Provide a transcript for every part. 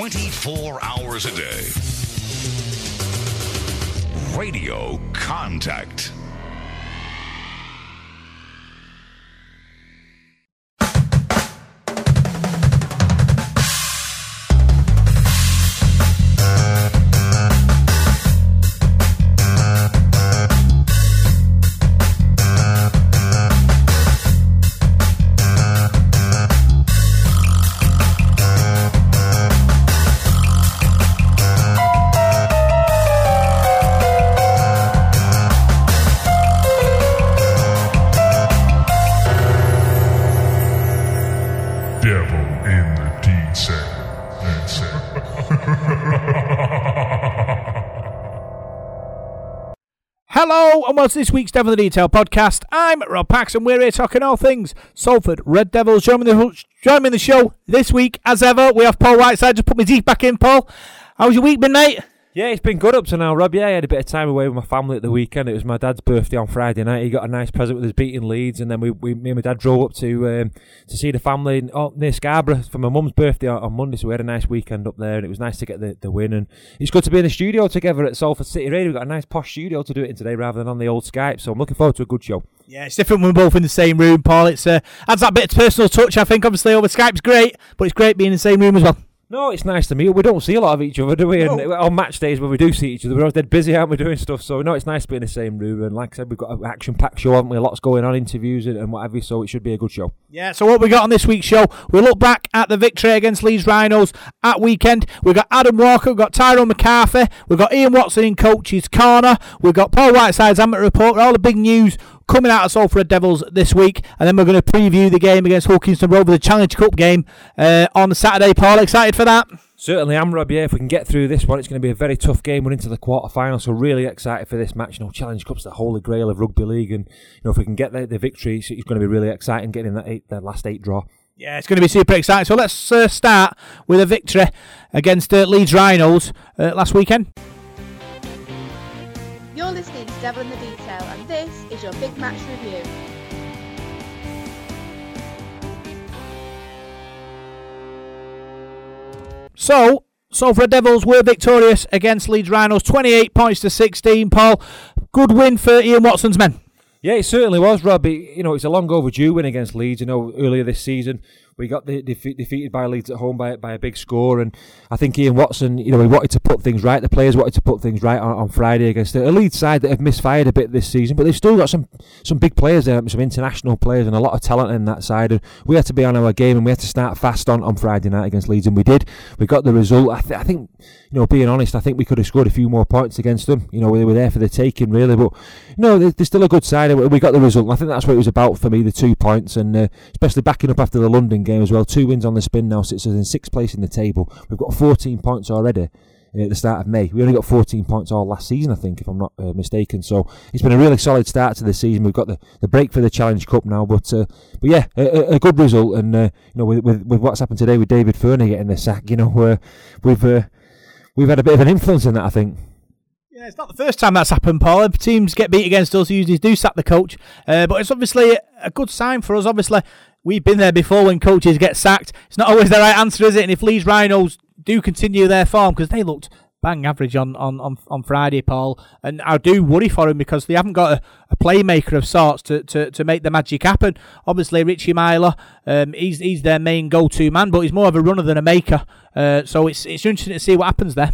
24 hours a day. Radio Contact. And welcome to this week's Devil in the Detail podcast. I'm Rob Pax and we're here talking all things Salford Red Devils. Join me, in the, join me in the show this week, as ever. We have Paul Whiteside. Just put my teeth back in, Paul. How was your week mate? Yeah, it's been good up to now, Rob. Yeah, I had a bit of time away with my family at the weekend. It was my dad's birthday on Friday night. He got a nice present with his beating Leeds, and then we, we me and my dad drove up to um, to see the family in, oh, near Scarborough for my mum's birthday on, on Monday. So we had a nice weekend up there, and it was nice to get the, the win. And it's good to be in the studio together at Salford City Radio. We've got a nice posh studio to do it in today rather than on the old Skype. So I'm looking forward to a good show. Yeah, it's different when we're both in the same room, Paul. It's uh, adds that bit of personal touch, I think. Obviously, over Skype's great, but it's great being in the same room as well. No, it's nice to meet. We don't see a lot of each other, do we? And on match days when we do see each other, we're always dead busy, aren't we, doing stuff? So no, it's nice to be in the same room. And like I said, we've got an action-packed show, haven't we? Lots going on, interviews and, and what have you. So it should be a good show. Yeah, so what we got on this week's show, we look back at the victory against Leeds Rhinos at weekend. We've got Adam Walker, we've got Tyrone McCarthy, we've got Ian Watson in Coach's Corner, we've got Paul Whiteside's Amateur Report, all the big news coming out of Salford Devils this week, and then we're going to preview the game against Hull Kingston Rover, the Challenge Cup game uh, on Saturday. Paul, excited for that? Certainly I'm Rob. Yeah, if we can get through this one, it's going to be a very tough game. We're into the quarter final, so really excited for this match. You know, Challenge Cup's the holy grail of rugby league, and you know if we can get the, the victory, it's going to be really exciting getting that eight, that last eight draw. Yeah, it's going to be super exciting. So let's uh, start with a victory against uh, Leeds Rhinos uh, last weekend. You're listening to Devil in the Detail, and this is your big match review. So, Salford Devils were victorious against Leeds Rhinos, 28 points to 16. Paul, good win for Ian Watson's men. Yeah, it certainly was, Rob. It- you know, it's a long overdue win against Leeds. You know, earlier this season we got the, defe- defeated by Leeds at home by by a big score, and I think Ian Watson, you know, he wanted to put things right. The players wanted to put things right on, on Friday against a Leeds side that have misfired a bit this season, but they've still got some some big players there, some international players, and a lot of talent in that side. And we had to be on our game, and we had to start fast on, on Friday night against Leeds, and we did. We got the result. I, th- I think, you know, being honest, I think we could have scored a few more points against them. You know, they were there for the taking, really, but no, they're, they're still a good side. and We got the result. I think that's what it was about for me, the two points, and uh, especially backing up after the London game as well. Two wins on the spin now sits us in sixth place in the table. We've got 14 points already at the start of May. We only got 14 points all last season, I think, if I'm not uh, mistaken. So it's been a really solid start to the season. We've got the, the break for the Challenge Cup now, but uh, but yeah, a, a- good result. And uh, you know, with, with with what's happened today with David Furner getting the sack, you know, uh, we've uh, we've had a bit of an influence in that, I think. Yeah, it's not the first time that's happened, Paul. Teams get beat against us, usually do sack the coach. Uh, but it's obviously a good sign for us. Obviously, we've been there before when coaches get sacked. It's not always the right answer, is it? And if Leeds Rhinos do continue their form, because they looked bang average on, on, on, on Friday, Paul, and I do worry for him because they haven't got a, a playmaker of sorts to, to, to make the magic happen. Obviously, Richie Myler, um, he's he's their main go-to man, but he's more of a runner than a maker. Uh, so it's it's interesting to see what happens there.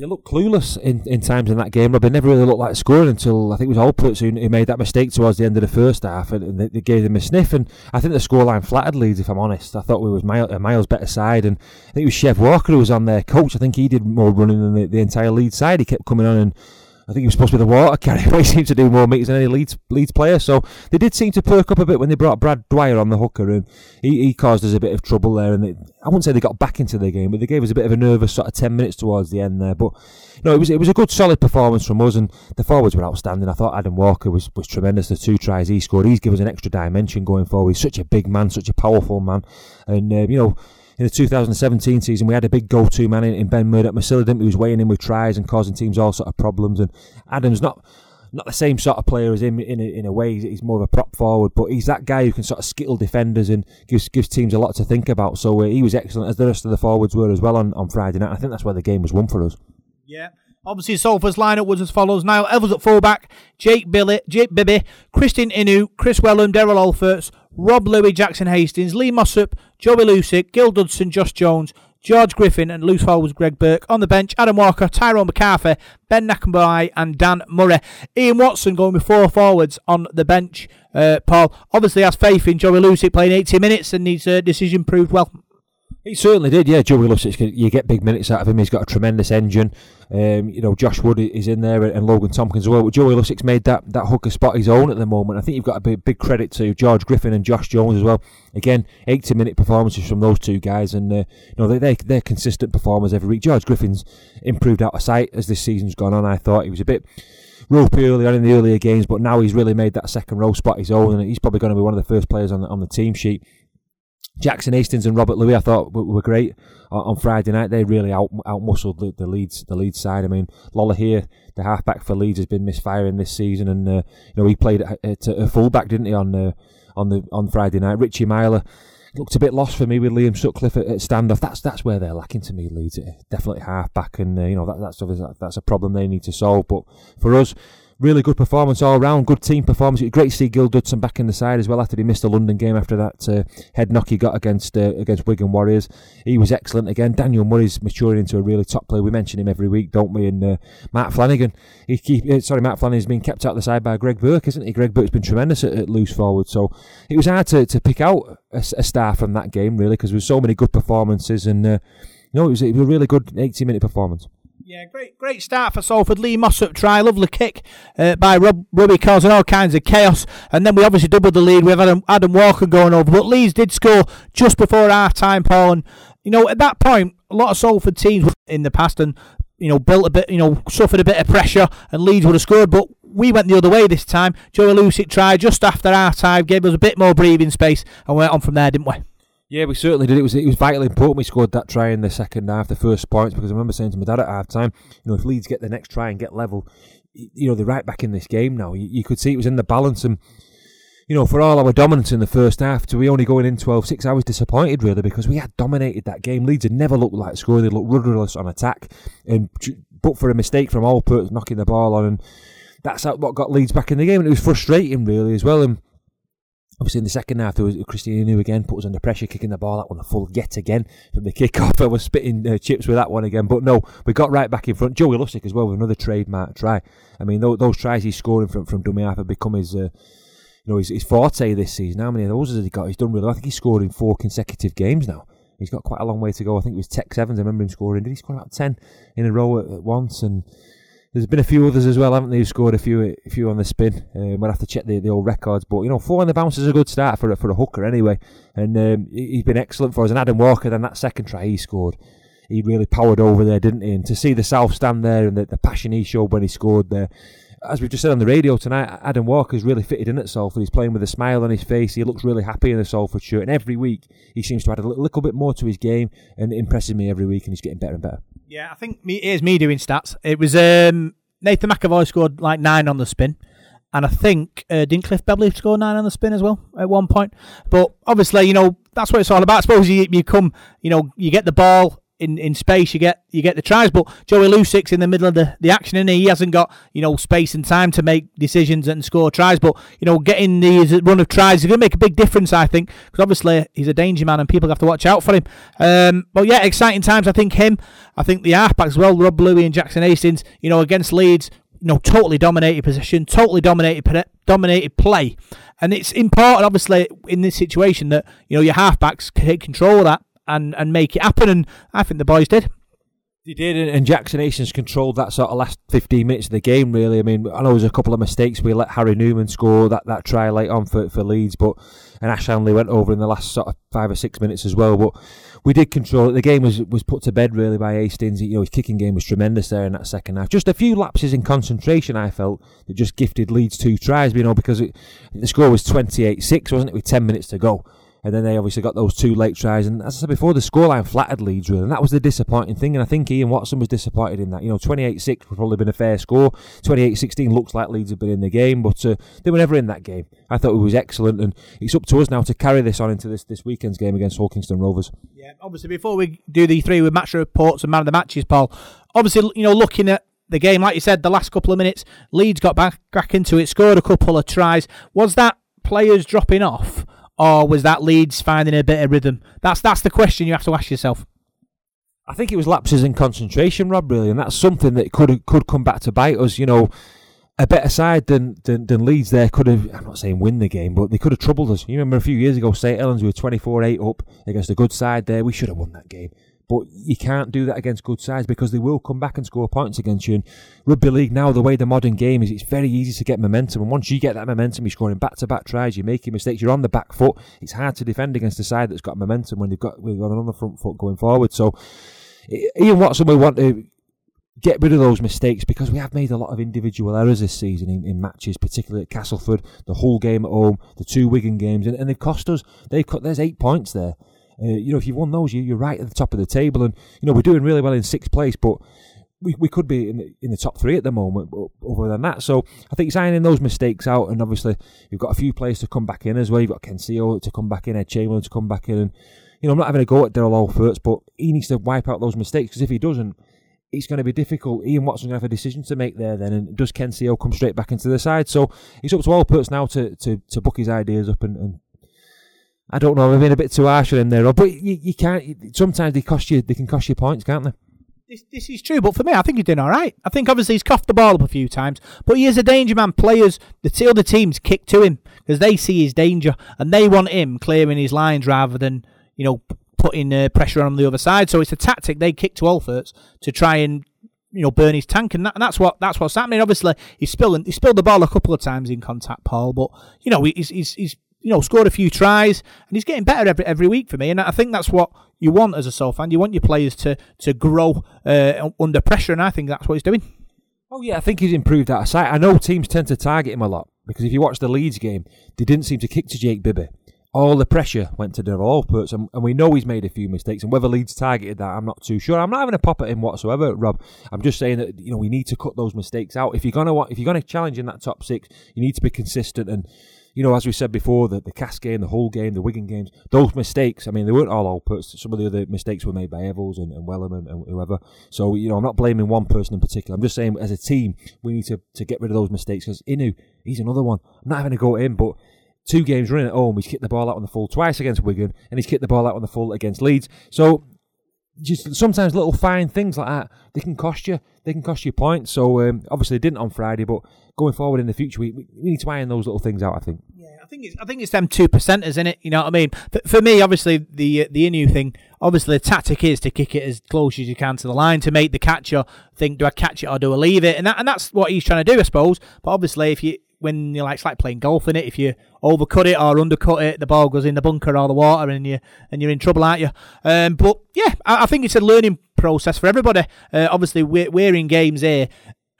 They looked clueless in, in times in that game. Rob, they never really looked like scoring until I think it was Olpherts who, who made that mistake towards the end of the first half, and, and they, they gave them a sniff. And I think the scoreline flattered Leeds, if I'm honest. I thought we was mile, a miles better side, and I think it was Chev Walker who was on their coach. I think he did more running than the, the entire Leeds side. He kept coming on and. I think he was supposed to be the water carrier. He seemed to do more meetings than any Leeds Leeds player. So they did seem to perk up a bit when they brought Brad Dwyer on the hooker, and he, he caused us a bit of trouble there. And they, I wouldn't say they got back into the game, but they gave us a bit of a nervous sort of ten minutes towards the end there. But no, it was it was a good solid performance from us, and the forwards were outstanding. I thought Adam Walker was was tremendous. The two tries he scored, he's given us an extra dimension going forward. He's such a big man, such a powerful man, and uh, you know. In the 2017 season, we had a big go-to man in, in Ben Murdoch. Didn't he was weighing in with tries and causing teams all sort of problems. And Adam's not not the same sort of player as him in a, in a way. He's more of a prop forward, but he's that guy who can sort of skittle defenders and gives gives teams a lot to think about. So uh, he was excellent as the rest of the forwards were as well on, on Friday night. I think that's why the game was won for us. Yeah. Obviously, Salford's lineup was as follows: Niall Evalds at fullback, Jake Billy, Jake Bibby, Krisnan Inu, Kris Welham, Derrell Olpherts, Rob Lui, Jackson Hastings, Lee Mossop, Joey Lussick, Gil Dudson, Josh Jones, George Griffin, and loose forwards Greg Burke. On the bench, Adam Walker, Tyrone McCarthy, Ben Nakubuwai, and Dan Murray. Ian Watson going with four forwards on the bench. Uh, Paul obviously has faith in Joey Lussick playing 80 minutes and his uh, decision proved well. He certainly did, yeah. Joey Lussick, you get big minutes out of him. He's got a tremendous engine. Um, you know, Josh Wood is in there and Logan Tomkins as well. But Joey Lussick's made that, that hooker spot his own at the moment. I think you've got a big, big credit to George Griffin and Josh Jones as well. Again, 80 minute performances from those two guys, and uh, you know they, they they're consistent performers every week. George Griffin's improved out of sight as this season's gone on. I thought he was a bit ropey early on in the earlier games, but now he's really made that second row spot his own, and he's probably going to be one of the first players on the, on the team sheet. Jackson Hastings and Robert Lui, I thought were great on Friday night. They really out outmuscled the, the Leeds the Leeds side. I mean, Lolohea, the halfback for Leeds, has been misfiring this season, and uh, you know he played at a fullback, didn't he, on uh, on the on Friday night. Richie Myler looked a bit lost for me with Liam Sutcliffe at, at standoff. That's that's where they're lacking to me. Leeds definitely halfback, and uh, you know that, that's that's a problem they need to solve. But for us, really good performance all round, good team performance. Great to see Gil Dudson back in the side as well after he missed the London game after that uh, head knock he got against uh, against Wigan Warriors. He was excellent again. Daniel Murray's maturing into a really top player. We mention him every week, don't we? And uh, Matt Flanagan, he keep, uh, sorry, Matt Flanagan's been kept out of the side by Greg Burke, isn't he? Greg Burke's been tremendous at, at loose forward, so it was hard to, to pick out a, a star from that game really because there was so many good performances and. Uh, no, it was, it was a really good 80 minute performance. Yeah, great, great start for Salford. Lee Mossop try, lovely kick uh, by Rob Ruby, causing all kinds of chaos. And then we obviously doubled the lead with Adam, Adam Walker going over. But Leeds did score just before half time, Paul. And you know, at that point, a lot of Salford teams were in the past and you know built a bit, you know, suffered a bit of pressure, and Leeds would have scored. But we went the other way this time. Joey Lussick tried just after half time, gave us a bit more breathing space, and went on from there, didn't we? Yeah, we certainly did. It was it was vitally important we scored that try in the second half, the first points, because I remember saying to my dad at half time, you know, if Leeds get the next try and get level, you know, they're right back in this game now. You, you could see it was in the balance and you know, for all our dominance in the first half, to be only going in 12 6, I was disappointed really because we had dominated that game. Leeds had never looked like scoring, they looked rudderless on attack. And but for a mistake from Alpert knocking the ball on, and that's what got Leeds back in the game. And it was frustrating really as well. And Obviously, in the second half, there was Krisnan Inu again, put us under pressure, kicking the ball out on the full yet again from the kick-off. I was spitting uh, chips with that one again. But no, we got right back in front. Joey Lussick as well with another trademark try. I mean, those, those tries he's scoring from, from dummy half have become his, uh, you know, his, his forte this season. How many of those has he got? He's done really well. I think he's scored in four consecutive games now. He's got quite a long way to go. I think it was Tex Evans. I remember him scoring. Did he score about 10 in a row at, at once? And there's been a few others as well, haven't they? Who scored a few, a few on the spin. Um, we'll have to check the, the old records, but you know, four on the bounce is a good start for a, for a hooker anyway. And um, he's been excellent for us. And Adam Walker, then that second try he scored, he really powered over there, didn't he? And to see the South stand there and the, the passion he showed when he scored there, as we've just said on the radio tonight, Adam Walker's really fitted in at Salford. He's playing with a smile on his face. He looks really happy in the Salford shirt, and every week he seems to add a little bit more to his game, and it impresses me every week, and he's getting better and better. Yeah, I think me, here's me doing stats. It was um, Nathan McAvoy scored like nine on the spin. And I think uh, didn't Cliff score nine on the spin as well at one point. But obviously, you know that's what it's all about. I suppose you, you come, you know, you get the ball in, in space, you get you get the tries. But Joey Lussick's in the middle of the, the action, and he hasn't got you know space and time to make decisions and score tries. But you know, getting the run of tries is going to make a big difference, I think, because obviously he's a danger man, and people have to watch out for him. Um, but yeah, exciting times. I think him. I think the halfbacks as well, Rob Lui and Jackson Hastings. You know, against Leeds, you know, totally dominated position, totally dominated dominated play, and it's important, obviously, in this situation that you know your halfbacks can take control of that and, and make it happen. And I think the boys did. They did, and Jackson Hastings controlled that sort of last 15 minutes of the game, really. I mean, I know there was a couple of mistakes. We let Harry Newman score that, that try late on for, for Leeds, but and Ash Handley went over in the last sort of five or six minutes as well. But we did control it. The game was was put to bed, really, by Hastings. You know, his kicking game was tremendous there in that second half. Just a few lapses in concentration, I felt, that just gifted Leeds two tries, you know, because it, the score was 28 6, wasn't it, with 10 minutes to go And then they obviously got those two late tries, and as I said before, the scoreline flattered Leeds really, and that was the disappointing thing. And I think Ian Watson was disappointed in that. You know, 28-6 would probably been a fair score. 28-16 looks like Leeds have been in the game, but uh, they were never in that game. I thought it was excellent, and it's up to us now to carry this on into this this weekend's game against Hull Kingston Rovers. Yeah, obviously, before we do the three with match reports and man of the matches, Paul, obviously, you know, looking at the game, like you said, the last couple of minutes, Leeds got back, back into it, scored a couple of tries. Was that players dropping off, or was that Leeds finding a bit of rhythm? That's that's the question you have to ask yourself. I think it was lapses in concentration, Rob, really, and that's something that could could come back to bite us. You know, a better side than, than, than Leeds there could have, I'm not saying win the game, but they could have troubled us. You remember a few years ago, St. Helens, we were 24 8 up against a good side there. We should have won that game. But you can't do that against good sides because they will come back and score points against you. And rugby league now, the way the modern game is, it's very easy to get momentum. And once you get that momentum, you're scoring back to back tries, you're making mistakes, you're on the back foot. It's hard to defend against a side that's got momentum when they've got, we've got on the front foot going forward. So Ian Watson will want to get rid of those mistakes because we have made a lot of individual errors this season in, in matches, particularly at Castleford, the whole game at home, the two Wigan games, and, and they've cost us. They cut. There's eight points there. Uh, you know, if you've won those, you, you're right at the top of the table, and you know we're doing really well in sixth place, but we, we could be in the, in the top three at the moment, but other than that. So I think signing those mistakes out, and obviously you've got a few players to come back in as well. You've got Ken Sio to come back in, Ed Chamberlain to come back in, and you know I'm not having a go at Derrell Olpherts, but he needs to wipe out those mistakes because if he doesn't, it's going to be difficult. Ian Watson's going to have a decision to make there then, and does Ken Sio come straight back into the side? So it's up to Olpherts now to, to, to book his ideas up and, and I don't know. I've been a bit too harsh in there, but you, you can't. Sometimes they cost you. They can cost you points, can't they? This, this is true, but for me, I think he's doing all right. I think obviously he's coughed the ball up a few times, but he is a danger man. Players, the other teams kick to him because they see his danger and they want him clearing his lines rather than you know putting uh, pressure on the other side. So it's a tactic they kick to Olpherts to try and you know burn his tank, and, that, and that's what that's what's happening. Obviously, he's spilling he spilled the ball a couple of times in contact, Paul, but you know he's he's, he's you know, scored a few tries, and he's getting better every every week for me. And I think that's what you want as a Soul fan. You want your players to to grow uh, under pressure, and I think that's what he's doing. Oh yeah, I think he's improved out of sight. I know teams tend to target him a lot because if you watch the Leeds game, they didn't seem to kick to Jake Bibby. All the pressure went to Derrell Olpherts, and, and we know he's made a few mistakes. And whether Leeds targeted that, I'm not too sure. I'm not having a pop at him whatsoever, Rob. I'm just saying that you know we need to cut those mistakes out. If you're gonna if you're gonna challenge in that top six, you need to be consistent and you know, as we said before, the, the Cass game, the Hull game, the Wigan games, those mistakes, I mean, they weren't all Olpherts. Some of the other mistakes were made by Evalds and, and Welham and, and, whoever. So, you know, I'm not blaming one person in particular. I'm just saying, as a team, we need to, to get rid of those mistakes because Inu, he's another one. I'm not having to go him, but two games running at home, he's kicked the ball out on the full twice against Wigan and he's kicked the ball out on the full against Leeds. So, just sometimes little fine things like that they can cost you. They can cost you points. So um, obviously they didn't on Friday, but going forward in the future, we, we need to iron those little things out. I think. Yeah, I think it's I think it's them two percenters in it. You know what I mean? For, for me, obviously the the Inu thing. Obviously, the tactic is to kick it as close as you can to the line to make the catcher think, do I catch it or do I leave it? And that and that's what he's trying to do, I suppose. But obviously, if you when you like it's like playing golf in it. If you overcut it or undercut it, the ball goes in the bunker or the water, and you and you're in trouble, aren't you? Um, but yeah, I, I, think it's a learning process for everybody. Uh, obviously, we're, we're in games here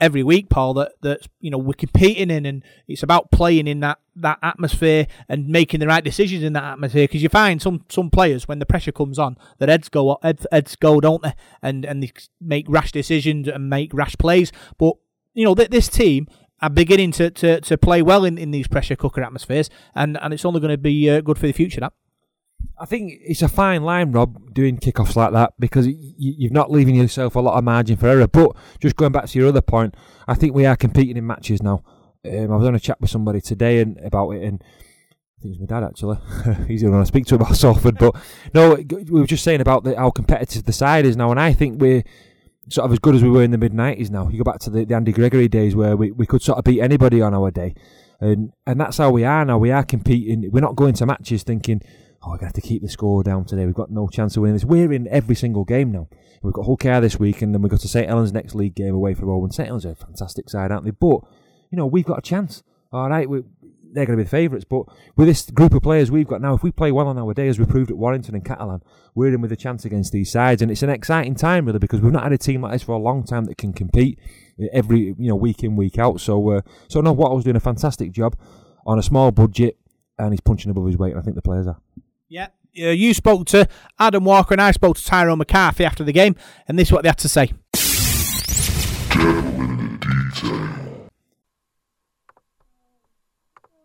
every week, Paul. That that you know we're competing in, and it's about playing in that that atmosphere and making the right decisions in that atmosphere. Because you find some some players when the pressure comes on, that heads go heads, heads go, don't they? And and they make rash decisions and make rash plays. But you know th- this team are beginning to, to, to play well in, in these pressure cooker atmospheres, and, and it's only going to be uh, good for the future. That. I think it's a fine line, Rob, doing kickoffs like that because you're not leaving yourself a lot of margin for error. But just going back to your other point, I think we are competing in matches now. Um, I was on a chat with somebody today and about it, and I think it was my dad actually. He's the one I speak to about Salford. But no, we were just saying about the, how competitive the side is now, and I think we're sort of as good as we were in the mid nineties now. You go back to the, the, Andy Gregory days where we, we could sort of beat anybody on our day. And and that's how we are now. We are competing. We're not going to matches thinking, Oh, we're gonna have to keep the score down today. We've got no chance of winning this. We're in every single game now. We've got Hull KR this week and then we've got to St. Helens next league game away from. And St. Helens are a fantastic side, aren't they? But, you know, we've got a chance. All right, we they're going to be the favourites. But with this group of players we've got now, if we play well on our day, as we proved at Warrington and Catalan, we're in with a chance against these sides. And it's an exciting time, really, because we've not had a team like this for a long time that can compete every, you know, week in, week out. So, uh, so no, what I was doing a fantastic job on a small budget, and he's punching above his weight, and I think the players are. Yeah. Uh, you spoke to Adam Walker and I spoke to Tyrone McCarthy after the game, and this is what they had to say.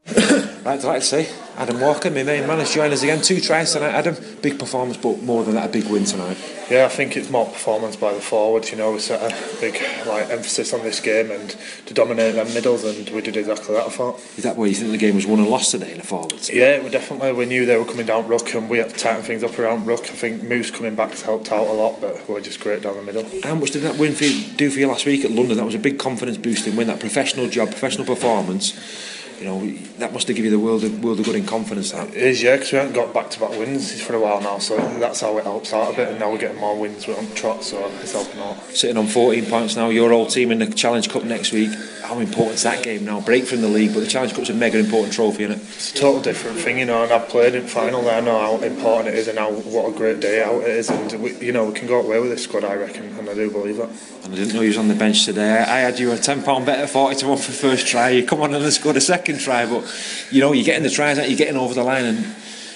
Right, I'd like to say, Adam Walker, my main man, has joined us again. Two tries tonight, Adam. Big performance, but more than that, a big win tonight. Yeah, I think it's more performance by the forwards. You know, we set a big like emphasis on this game and to dominate them middles, and we did exactly that. I thought. Is that where you think the game was won and lost today in the forwards? Yeah, we definitely we knew they were coming down ruck, and we had to tighten things up around ruck. I think Moose coming back helped out a lot, but we were just great down the middle. How much did that win for you, do for you last week at London? That was a big confidence boosting win. That professional job, professional performance. You know, that must have given you the world of, world of good in confidence. That. It is, yeah, because we haven't got back-to-back wins for a while now, so that's how it helps out a bit. And now we're getting more wins we're on trot, so it's helping out. Sitting on 14 points now, your old team in the Challenge Cup next week. How important is that game now? Break from the league, but the Challenge Cup's a mega important trophy, isn't it? It's a total different thing, you know. And I've played in final there, I know how important it is, and how what a great day out it is. And we, you know, we can go away with this squad, I reckon, and I do believe that. And I didn't know you was on the bench today. I had you a ten pound bet at forty to one for first try. You come on and scored a second try, but you know you're getting the tries out, you're getting over the line, and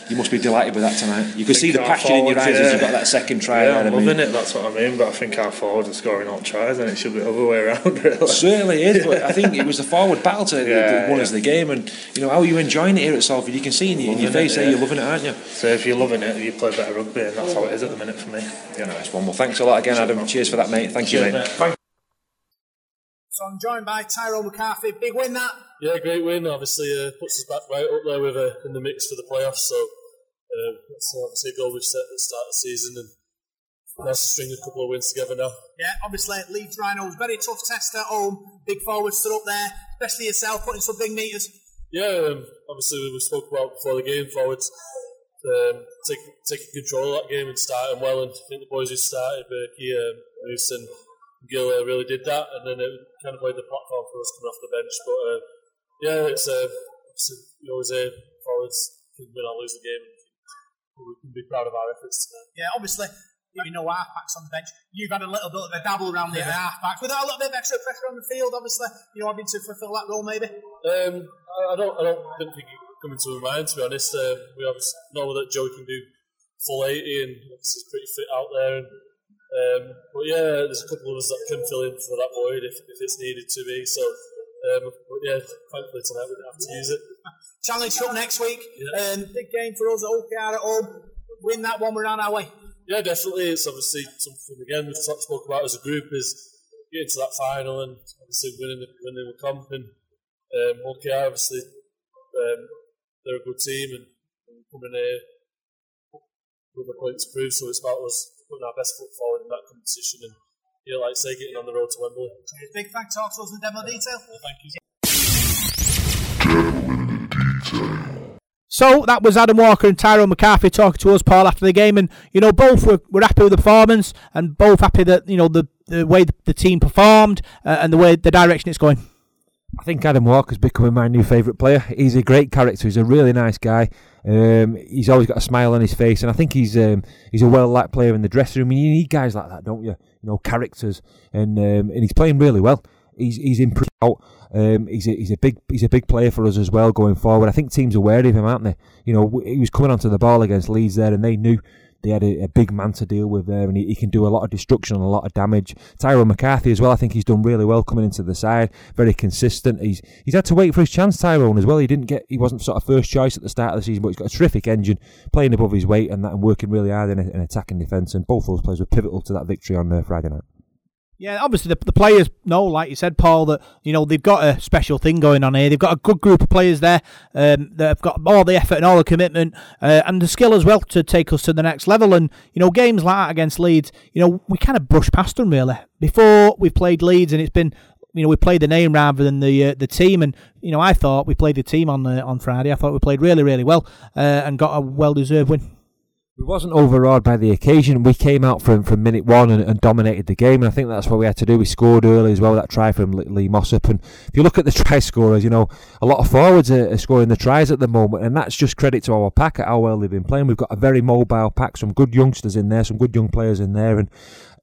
you must be delighted with that tonight. You could see the our passion in your eyes forwards, as yeah. you got that second try. Yeah, there, I'm I mean. loving it. That's what I mean. But I think our forwards are scoring all tries, and it should be the other way around. Really. Certainly is, but I think it was the forward battle to Yeah, that won yeah. us the game, and you know how are you enjoying it here at Salford. You can see in, your- in your Loving it, face there you're loving it, aren't you? So if you're loving it, you play better rugby, and that's how it is at the minute for me. Yeah, nice one. Well, thanks a lot again, Adam. Cheers for that, mate. Thank you, mate. So I'm joined by Tyrone McCarthy. Big win that. Yeah, great win. Obviously, uh, puts us back right up there with uh, in the mix for the playoffs. So uh, that's obviously a goal we've set at the start of the season, and nice to string a couple of wins together now. Yeah, obviously Leeds Rhinos, very tough test at home. Big forwards stood up there, especially yourself, putting some big meters. Yeah, um, obviously we spoke about before the game forwards um, take, taking control of that game and starting well. And I think the boys who started, Berkey, um, Moose and Gil, uh, really did that. And then it kind of laid the platform for us coming off the bench. But uh, yeah, it's uh, obviously we always say forwards can win or lose the game. We can be proud of our efforts tonight. Yeah, obviously, you know, half backs on the bench. You've had a little bit of a dabble around the half backs without a little bit of extra pressure on the field, obviously. You know, having to fulfil that role, maybe. Um, I, don't, I don't didn't think it come into my mind to be honest. Um, we obviously know that Joey can do full eighty and obviously he's pretty fit out there. And, um, but yeah, there's a couple of us that can fill in for that void if, if it's needed to be. So, um, but yeah, thankfully tonight we didn't have to use it. Challenge up next week. Yeah. Um, big game for us at Hull KR at home. Win that one, we're on our way. Yeah, definitely. It's obviously something again we've talked- spoke about as a group is getting to that final and obviously winning the, winning the comp and um, Hull KR obviously um, they're a good team and, and coming here with a point to prove. So it's about us putting our best foot forward in that competition and yeah, like I say, getting on the road to Wembley. Big thanks to us in demo detail. Thank you. So that was Adam Walker and Tyrone McCarthy talking to us, Paul, after the game, and you know both were, were happy with the performance, and both happy that you know the the way the, the team performed uh, and the way the direction it's going. I think Adam Walker's becoming my new favourite player. He's a great character. He's a really nice guy. Um, he's always got a smile on his face, and I think he's um, he's a well liked player in the dressing room. You need guys like that, don't you? You know, characters, and um, and he's playing really well. He's he's improved out. Um, he's a, he's a big he's a big player for us as well going forward. I think teams are wary of him, aren't they? You know, he was coming onto the ball against Leeds there, and they knew they had a, a big man to deal with there, and he, he can do a lot of destruction and a lot of damage. Tyrone McCarthy as well. I think he's done really well coming into the side. Very consistent. He's he's had to wait for his chance. Tyrone as well. He didn't get he wasn't sort of first choice at the start of the season, but he's got a terrific engine, playing above his weight and that, and working really hard in, in attacking defence. And both those players were pivotal to that victory on uh, Friday night. Yeah, obviously the, the players know, like you said, Paul, that you know they've got a special thing going on here. They've got a good group of players there um, that have got all the effort and all the commitment uh, and the skill as well to take us to the next level. And you know, games like that against Leeds, you know, we kind of brush past them really. Before we've played Leeds, and it's been. You know, we played the name rather than the uh, the team, and you know, I thought we played the team on on Friday. I thought we played really, really well uh, and got a well deserved win. We wasn't overawed by the occasion. We came out from, from minute one and, and dominated the game, and I think that's what we had to do. We scored early as well. That try from Lee- Mossop, and if you look at the try scorers, you know a lot of forwards are, are scoring the tries at the moment, and that's just credit to our pack at how well they've been playing. We've got a very mobile pack, some good youngsters in there, some good young players in there, and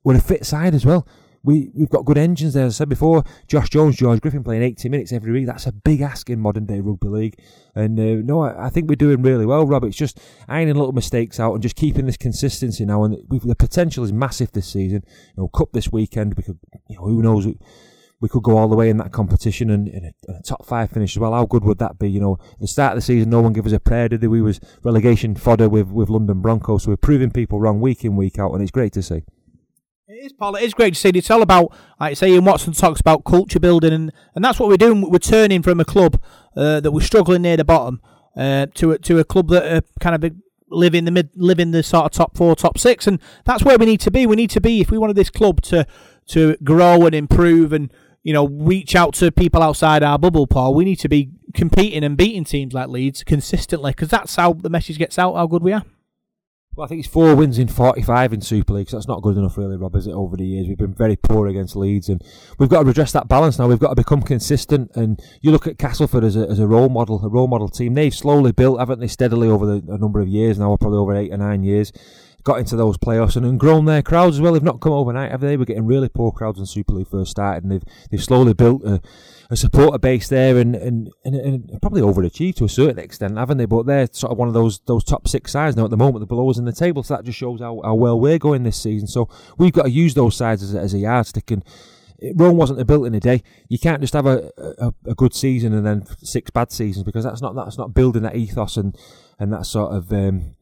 we're a fit side as well. We we've got good engines there. As I said before, Josh Jones, George Griffin playing 80 minutes every week. That's a big ask in modern day rugby league. And uh, no, I, I think we're doing really well, Rob. It's just ironing little mistakes out and just keeping this consistency now. And the potential is massive this season. You know, cup this weekend. We could, you know, who knows we we could go all the way in that competition and a, a, top five finish as well. How good would that be? You know, at the start of the season, no one gave us a prayer, did they? We was relegation fodder with, with London Broncos, so we're proving people wrong week in, week out, and it's great to see. It is, Paul. It is great to see. It's all about, like I say, Ian Watson talks about culture building, and, and that's what we're doing. We're turning from a club uh, that was struggling near the bottom uh, to a, to a club that are kind of live in the mid, live in the sort of top four, top six, and that's where we need to be. We need to be if we wanted this club to to grow and improve and you know, reach out to people outside our bubble, Paul. We need to be competing and beating teams like Leeds consistently because that's how the message gets out how good we are. Well, I think it's four wins in 45 in Super League, so that's not good enough, really, Rob, is it, over the years? We've been very poor against Leeds, and we've got to redress that balance now. We've got to become consistent, and you look at Castleford as a, as a role model, a role model team. They've slowly built, haven't they, steadily over the, a number of years now, probably over eight or nine years got into those playoffs and, and grown their crowds as well. They've not come overnight, have they? We're getting really poor crowds when Super League first started, and they've they've slowly built a, a supporter base there, and, and, and, and, probably overachieved to a certain extent, haven't they? But they're sort of one of those those top six sides now at the moment. The below us in the table, so that just shows how, how well we're going this season. So we've got to use those sides as, as a yardstick and. Rome wasn't built in a day. You can't just have a, a, a, good season and then six bad seasons because that's not that's not building that ethos and and that sort of um,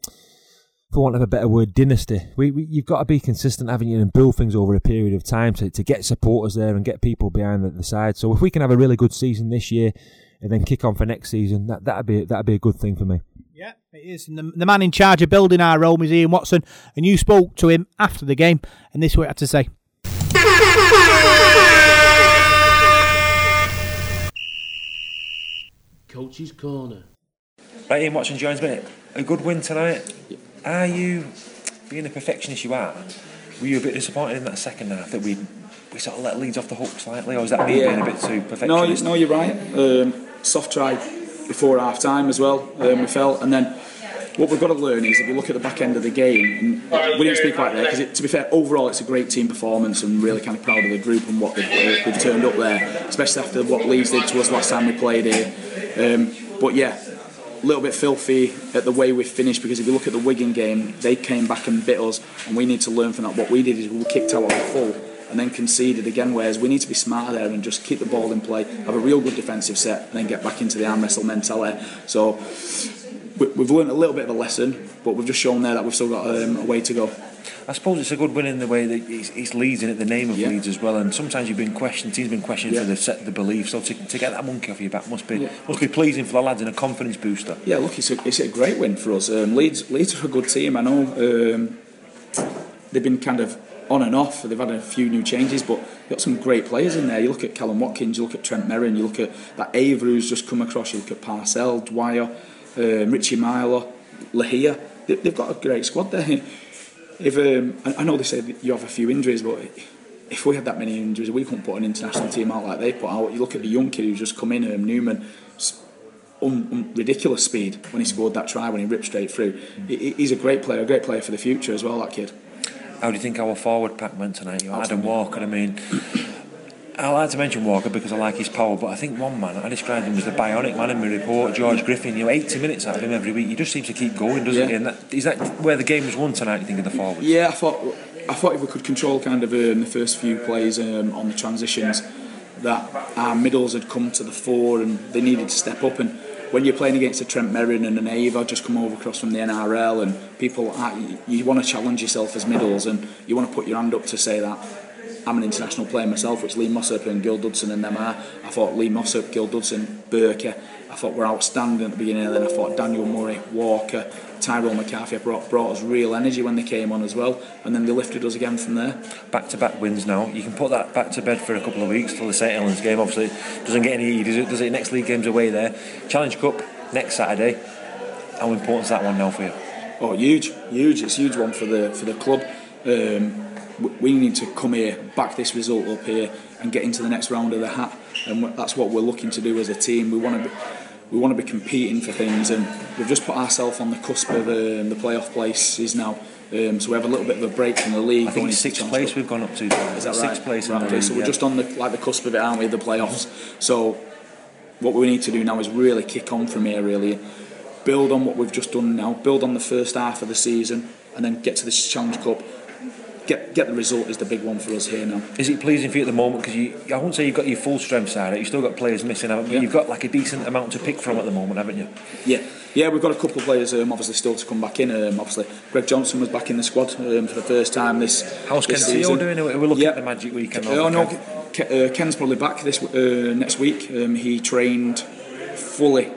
for want of a better word, dynasty. We, we, you've got to be consistent, haven't you, and build things over a period of time to, to get supporters there and get people behind the, the side. So if we can have a really good season this year and then kick on for next season, that that'd be that'd be a good thing for me. Yeah, it is. And the, the man in charge of building our Rome is Ian Watson, and you spoke to him after the game, and this is what he had to say. Coach's corner. Right, Ian Watson joins me. A good win tonight. Are you, being the perfectionist you are, were you a bit disappointed in that second half that we we sort of let Leeds off the hook slightly, or is that me yeah. being a bit too perfectionist? No, no, you're right. Um, soft try before half time as well. Um, we felt, and then what we've got to learn is if you look at the back end of the game, we didn't speak quite there because to be fair, overall it's a great team performance and really kind of proud of the group and what they've, uh, they've turned up there, especially after what Leeds did to us last time we played here. Um, but yeah, little bit filthy at the way we finished because if you look at the Wigan game, they came back and bit us, and we need to learn from that. What we did is we kicked out on full and then conceded again. Whereas we need to be smarter there and just keep the ball in play, have a real good defensive set, and then get back into the arm wrestle mentality. So we've learned a little bit of a lesson, but we've just shown there that we've still got um, a way to go. I suppose it's a good win in the way that it's, it's Leeds in it, the name of yeah. Leeds as well. And sometimes you've been questioned, teams been questioned yeah. for the set the belief. So to, to get that monkey off your back must be yeah. must be pleasing for the lads and a confidence booster. Yeah, look, it's a, it's a great win for us. Um, Leeds Leeds are a good team. I know um, they've been kind of on and off. They've had a few new changes, but you've got some great players in there. You look at Kallum Watkins, you look at Trent Merrin, you look at that Ava who's just come across, you look at Parcell, Dwyer, um, Richie Myler, Lolohea. They, they've got a great squad there if um, I, I know they said you have a few injuries, but if we had that many injuries, we couldn't put an international team out like they put out. You look at the young kid who's just come in, um, Newman, un, un, ridiculous speed when he scored that try when he ripped straight through. He, he's a great player, a great player for the future as well. That kid. How do you think our forward pack went tonight? You Adam Walker. I mean. I like to mention Walker because I like his power, but I think one man, I described him as the bionic man in my report, George Griffin. You know, 80 minutes out of him every week. He just seems to keep going, doesn't yeah. he? And that, is that where the game was won tonight, you think, of the forwards? Yeah, I thought, I thought if we could control kind of um, the first few plays um, on the transitions, that our middles had come to the fore and they needed to step up. And when you're playing against a Trent Merrin and an Ava just come over across from the NRL, and people, are, you, you want to challenge yourself as middles and you want to put your hand up to say that I'm an international player myself, which Lee Mossop and Gil Dudson and them are. I thought Lee Mossop, Gil Dudson, Burke, I thought were outstanding at the beginning, and then I thought Daniel Murray, Walker, Tyrell McCarthy brought, brought us real energy when they came on as well, and then they lifted us again from there. Back to back wins now. You can put that back to bed for a couple of weeks till the St Helens game. Obviously, doesn't get any does it? Does it? Next league games away there. Challenge Cup next Saturday. How important is that one now for you? Oh, huge, huge. It's a huge one for the for the club. Um, we need to come here, back this result up here, and get into the next round of the hat. And that's what we're looking to do as a team. We want to. Be, we want to be competing for things, and we've just put ourselves on the cusp of um, the playoff places now. Um, so we have a little bit of a break from the league. I think sixth place Cup. we've gone up to. Is that right? Sixth place Right, okay, league, so we're yeah. just on the like the cusp of it, aren't we? The playoffs. So what we need to do now is really kick on from here. Really build on what we've just done now. Build on the first half of the season, and then get to this Challenge Cup. Get get the result is the big one for us here now. Is it pleasing for you at the moment? Because you, I won't say you've got your full strength side. You've still got players missing, haven't you? Yeah. You've got like a decent amount to pick from at the moment, haven't you? Yeah, yeah, we've got a couple of players um, obviously still to come back in. Um, obviously, Greg Johnson was back in the squad um, for the first time this. How's this season. doing? We're looking Yeah. at the Magic Weekend. Oh no, Okay. Ke- uh, Ken's probably back this uh, next week. Um, he trained fully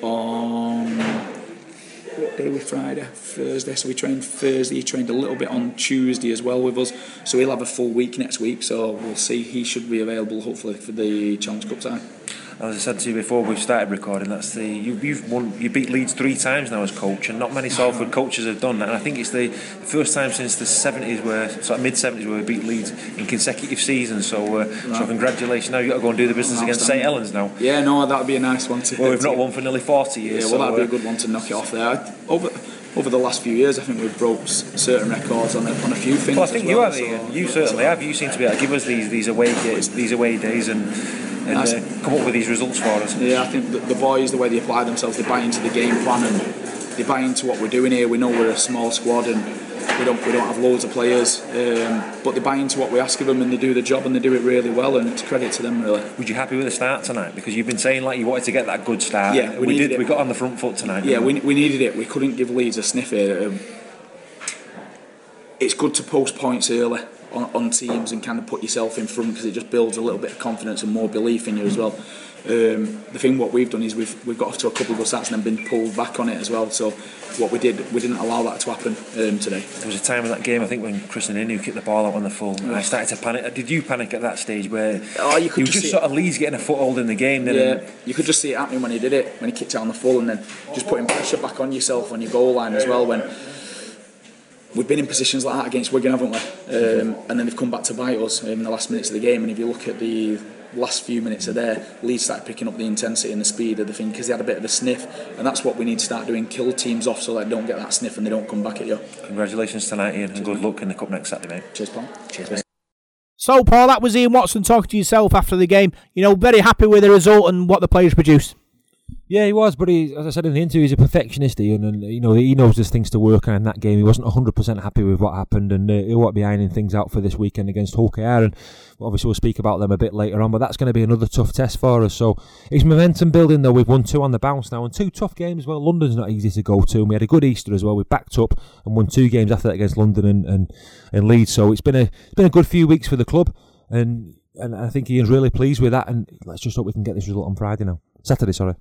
on was Friday, Thursday. So we trained Thursday. He trained a little bit on Tuesday as well with us. So he'll have a full week next week. So we'll see. He should be available hopefully for the Challenge Cup time. As I said to you before we've started recording, that's the you, you've won you beat Leeds three times now as coach, and not many Salford coaches have done that. And I think it's the first time since the seventies, where sort of mid seventies, where we beat Leeds in consecutive seasons. So, uh, so congratulations! Now you've got to go and do the business against St Helens now. Yeah, no, that'd be a nice one to. Well, we've not won for nearly forty years. Yeah, well, so, that'd be uh, a good one to knock it off there. Over over the last few years, I think we've broke certain records on a, on a few things. Well, I think as you well, have, so- Ian. You certainly have. You seem to be able to give us these these away days, these away days, and and uh, come up with these results for us. Yeah, I think the, the boys, the way they apply themselves, they buy into the game plan and they buy into what we're doing here. We know we're a small squad and we don't we don't have loads of players, um, but they buy into what we ask of them and they do the job and they do it really well. And it's credit to them, really. Would you happy with the start tonight? Because you've been saying like you wanted to get that good start. Yeah, we we, did. it. We got on the front foot tonight. Yeah, we, we needed it. We couldn't give Leeds a sniff here. Um, it's good to post points early on, on teams and kind of put yourself in front because it just builds a little bit of confidence and more belief in you as well. Um, the thing what we've done is we've we've got off to a couple of good starts and then been pulled back on it as well. So what we did, we didn't allow that to happen um, today. There was a time in that game, I think, when Krisnan Inu kicked the ball out on the full. and I started to panic. Did you panic at that stage where Oh, you could you just just sort of Leeds getting a foothold in the game? Then Yeah, you could just see it happening when he did it, when he kicked it on the full, and then just putting pressure back on yourself on your goal line as well. When we've been in positions like that against Wigan, haven't we? Um, and then they've come back to bite us um, in the last minutes of the game. And if you look at the last few minutes of there, Leeds started picking up the intensity and the speed of the thing because they had a bit of a sniff, and that's what we need to start doing: kill teams off so they don't get that sniff and they don't come back at you. Congratulations tonight, Ian, and good luck in the cup next Saturday, mate. Cheers, Paul. Cheers, mate. So, Paul, that was Ian Watson talking to yourself after the game. You know, very happy with the result and what the players produced. Yeah, he was, but he, as I said in the interview, he's a perfectionist, Ian, and you know he knows there's things to work on in that game. He wasn't 100% happy with what happened, and uh, he'll be ironing things out for this weekend against Hull KR, and obviously we'll speak about them a bit later on. But that's going to be another tough test for us. So it's momentum building, though. We've won two on the bounce now, and two tough games. Well, London's not easy to go to, and we had a good Easter as well. We backed up and won two games after that against London and, and, and Leeds. So it's been a it's been a good few weeks for the club, and and I think Ian's really pleased with that. And let's just hope we can get this result on Friday now, Saturday, sorry.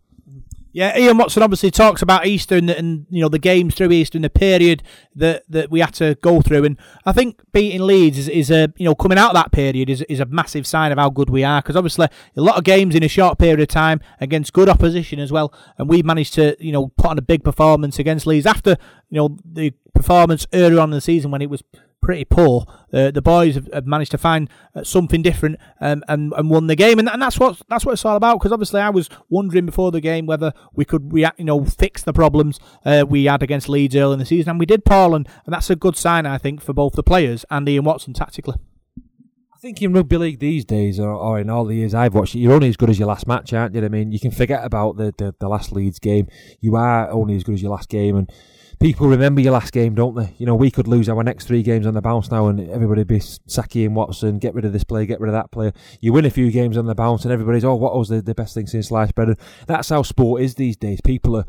Yeah, Ian Watson obviously talks about Easter and, and you know the games through Easter and the period that, that we had to go through, and I think beating Leeds is, is a you know coming out of that period is, is a massive sign of how good we are. Because obviously a lot of games in a short period of time against good opposition as well, and we managed to you know put on a big performance against Leeds after you know the performance earlier on in the season when it was pretty poor. Uh, the boys have, have managed to find uh, something different um, and and won the game, and, and that's what that's what it's all about. Because obviously, I was wondering before the game whether we could react, you know, fix the problems uh, we had against Leeds early in the season, and we did, Paul, and, and that's a good sign, I think, for both the players and Ian Watson tactically. I think in rugby league these days, or, or in all the years I've watched it, you're only as good as your last match, aren't you? I mean, you can forget about the, the, the last Leeds game. You are only as good as your last game, and people remember your last game, don't they? You know, we could lose our next three games on the bounce now, and everybody be Saki and Watson, get rid of this player, get rid of that player. You win a few games on the bounce, and everybody's, oh, what was the, the best thing since sliced bread? And that's how sport is these days. People are.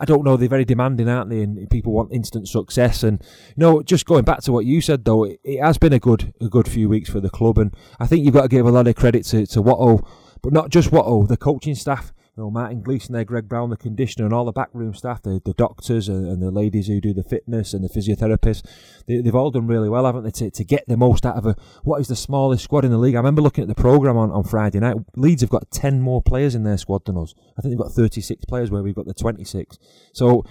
I don't know, they're very demanding, aren't they? And people want instant success. And you know, just going back to what you said though, it, it has been a good a good few weeks for the club, and I think you've got to give a lot of credit to to Watto, but not just Watto, the coaching staff. You know, Martin Gleeson there, Greg Brown, the conditioner, and all the backroom staff, the, the doctors and, and the ladies who do the fitness and the physiotherapists, they, they've all done really well, haven't they, to, to get the most out of a, what is the smallest squad in the league. I remember looking at the programme on, on Friday night. Leeds have got 10 more players in their squad than us. I think they've got 36 players where we've got the 26. So,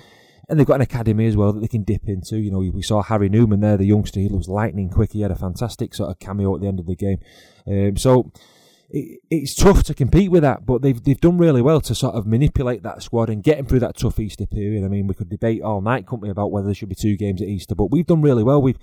and they've got an academy as well that they can dip into. You know, we saw Harry Newman there, the youngster. He was lightning quick. He had a fantastic sort of cameo at the end of the game. Um, so it, it's tough to compete with that, but they've they've done really well to sort of manipulate that squad and get them through that tough Easter period. I mean, we could debate all night, couldn't we, about whether there should be two games at Easter, but we've done really well. We've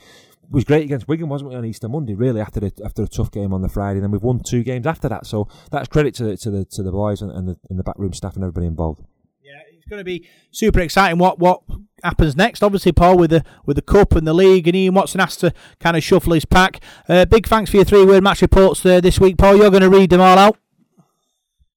was great against Wigan, wasn't we, on Easter Monday? Really, after after a tough game on the Friday, then we've won two games after that. So that's credit to the, to the to the boys and, and the and the backroom staff and everybody involved. Yeah, it's going to be super exciting. What what happens next? Obviously, Paul with the with the cup and the league, and Ian Watson has to kind of shuffle his pack. Uh, big thanks for your three word match reports there this week, Paul. You're going to read them all out.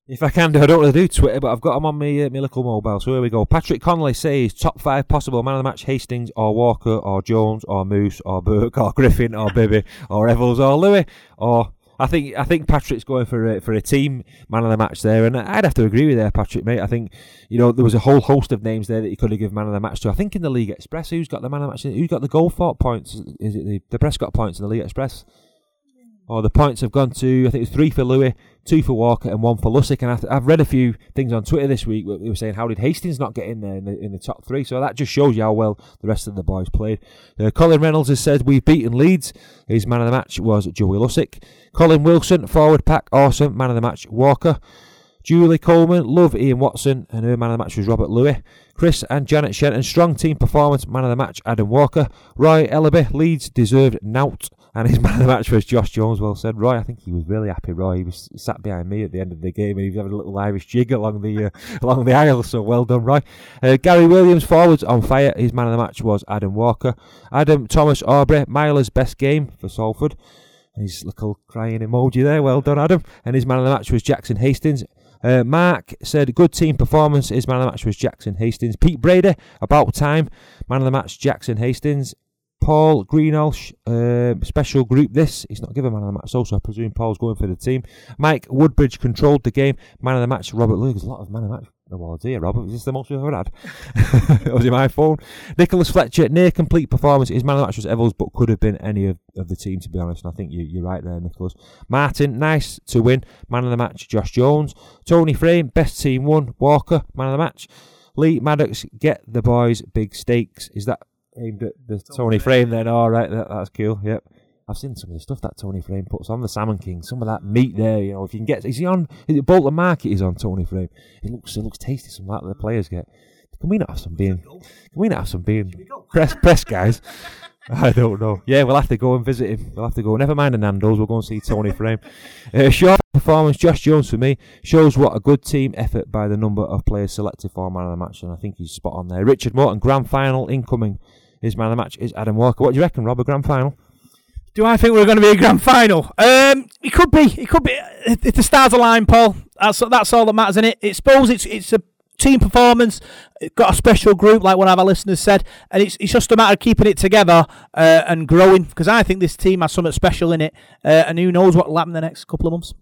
If I can do, I don't really do Twitter, but I've got them on my, uh, my little mobile. So here we go. Patrick Connolly says top five possible man of the match: Hastings or Walker or Jones or Moose or Burke or Griffin or Bibby or Evalds or Lui or I think I think Patrick's going for a, for a team man of the match there, and I'd have to agree with there, Patrick, mate. I think you know there was a whole host of names there that you could have given man of the match to. I think in the League Express, who's got the man of the match? Who's got the Goldthorpe points? Is it the, the Prescott points in the League Express? Or the points have gone to I think it was three for Lui, two for Walker, and one for Lussick. And I have read a few things on Twitter this week. They were saying how did Hastings not get in there in the, in the top three? So that just shows you how well the rest of the boys played. Uh, Colin Reynolds has said we've beaten Leeds. His man of the match was Joey Lussick. Colin Wilson, forward pack, awesome. Man of the match, Walker. Julie Coleman, love Ian Watson, and her man of the match was Robert Lui. Chris and Janet Shenton, strong team performance, man of the match, Adam Walker. Roy Ellaby, Leeds deserved nout, and his man of the match was Josh Jones. Well said, Roy. I think he was really happy. Roy, he was sat behind me at the end of the game, and he was having a little Irish jig along the uh, along the aisle. So well done, Roy. Uh, Gary Williams, forwards on fire. His man of the match was Adam Walker. Adam Thomas Aubrey, Myler's best game for Salford. And his little crying emoji there. Well done, Adam. And his man of the match was Jackson Hastings. Uh, Mark said, good team performance. His man of the match was Jackson Hastings. Pete Brady, about time. Man of the match, Jackson Hastings. Paul Greenhalgh, uh, special group this. He's not given man of the match, so, so I presume Paul's going for the team. Mike Woodbridge controlled the game. Man of the match, Robert Lui. There's a lot of man of the match awards here, Robert. Is this the most we've ever had? was it my phone? Nicholas Fletcher, near complete performance. His man of the match was Evalds, but could have been any of, of the team, to be honest. And I think you, you're right there, Nicholas. Martin, nice to win. Man of the match, Josh Jones. Tony Frame, best team won. Walker, man of the match. Lee Maddox, get the boys big stakes. Is that aimed at the Tony, Tony Frame then? All right, that, that's cool. Yep. I've seen some of the stuff that Tony Frame puts on the Salmon King. Some of that meat there, you know. If you can get, is he on? Is it Bolton Market? He's on Tony Frame. It looks, it looks tasty. Some of that the players get. Can we not have some being? Can we not have some being? Press, press, guys. I don't know. Yeah, we'll have to go and visit him. We'll have to go. Never mind the Nando's. We'll go and see Tony Frame. Uh, short performance, Josh Jones for me shows what a good team effort by the number of players selected for man of the match, and I think he's spot on there. Richard Morton, grand final incoming. His man of the match is Adam Walker. What do you reckon, Rob? A grand final? Do I think we're going to be a grand final? Um, it could be. It could be. If the stars align, Paul, that's that's all that matters in it. It's suppose it's it's a team performance. It's got a special group, like one of our listeners said, and it's it's just a matter of keeping it together uh, and growing. Because I think this team has something special in it, uh, and who knows what will happen the next couple of months.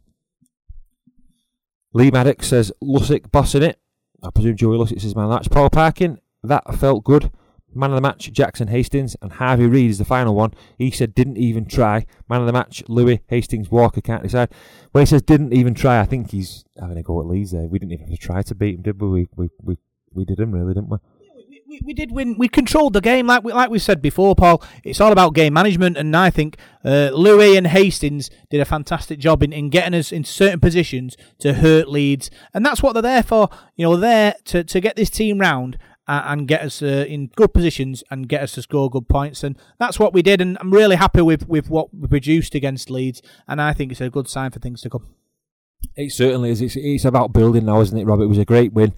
Lee Maddox says Lussick bossing it. I presume Joey Lussick says man. That's Paul Parkin. That felt good. Man of the match, Jackson Hastings, and Harvey Reid is the final one. He said didn't even try. Man of the match, Lui Hastings Walker can't decide. When he says didn't even try, I think he's having a go at Leeds there. We didn't even try to beat him, did we? We we we, we did him really, didn't we? We, we did win. We controlled the game, like we, like we said before, Paul. It's all about game management, and I think uh, Lui and Hastings did a fantastic job in, in getting us in certain positions to hurt Leeds, and that's what they're there for. You know, they're there to, to get this team round and get us uh, in good positions and get us to score good points. And that's what we did. And I'm really happy with, with what we produced against Leeds. And I think it's a good sign for things to come. It certainly is. It's, it's about building now, isn't it, Rob? It was a great win.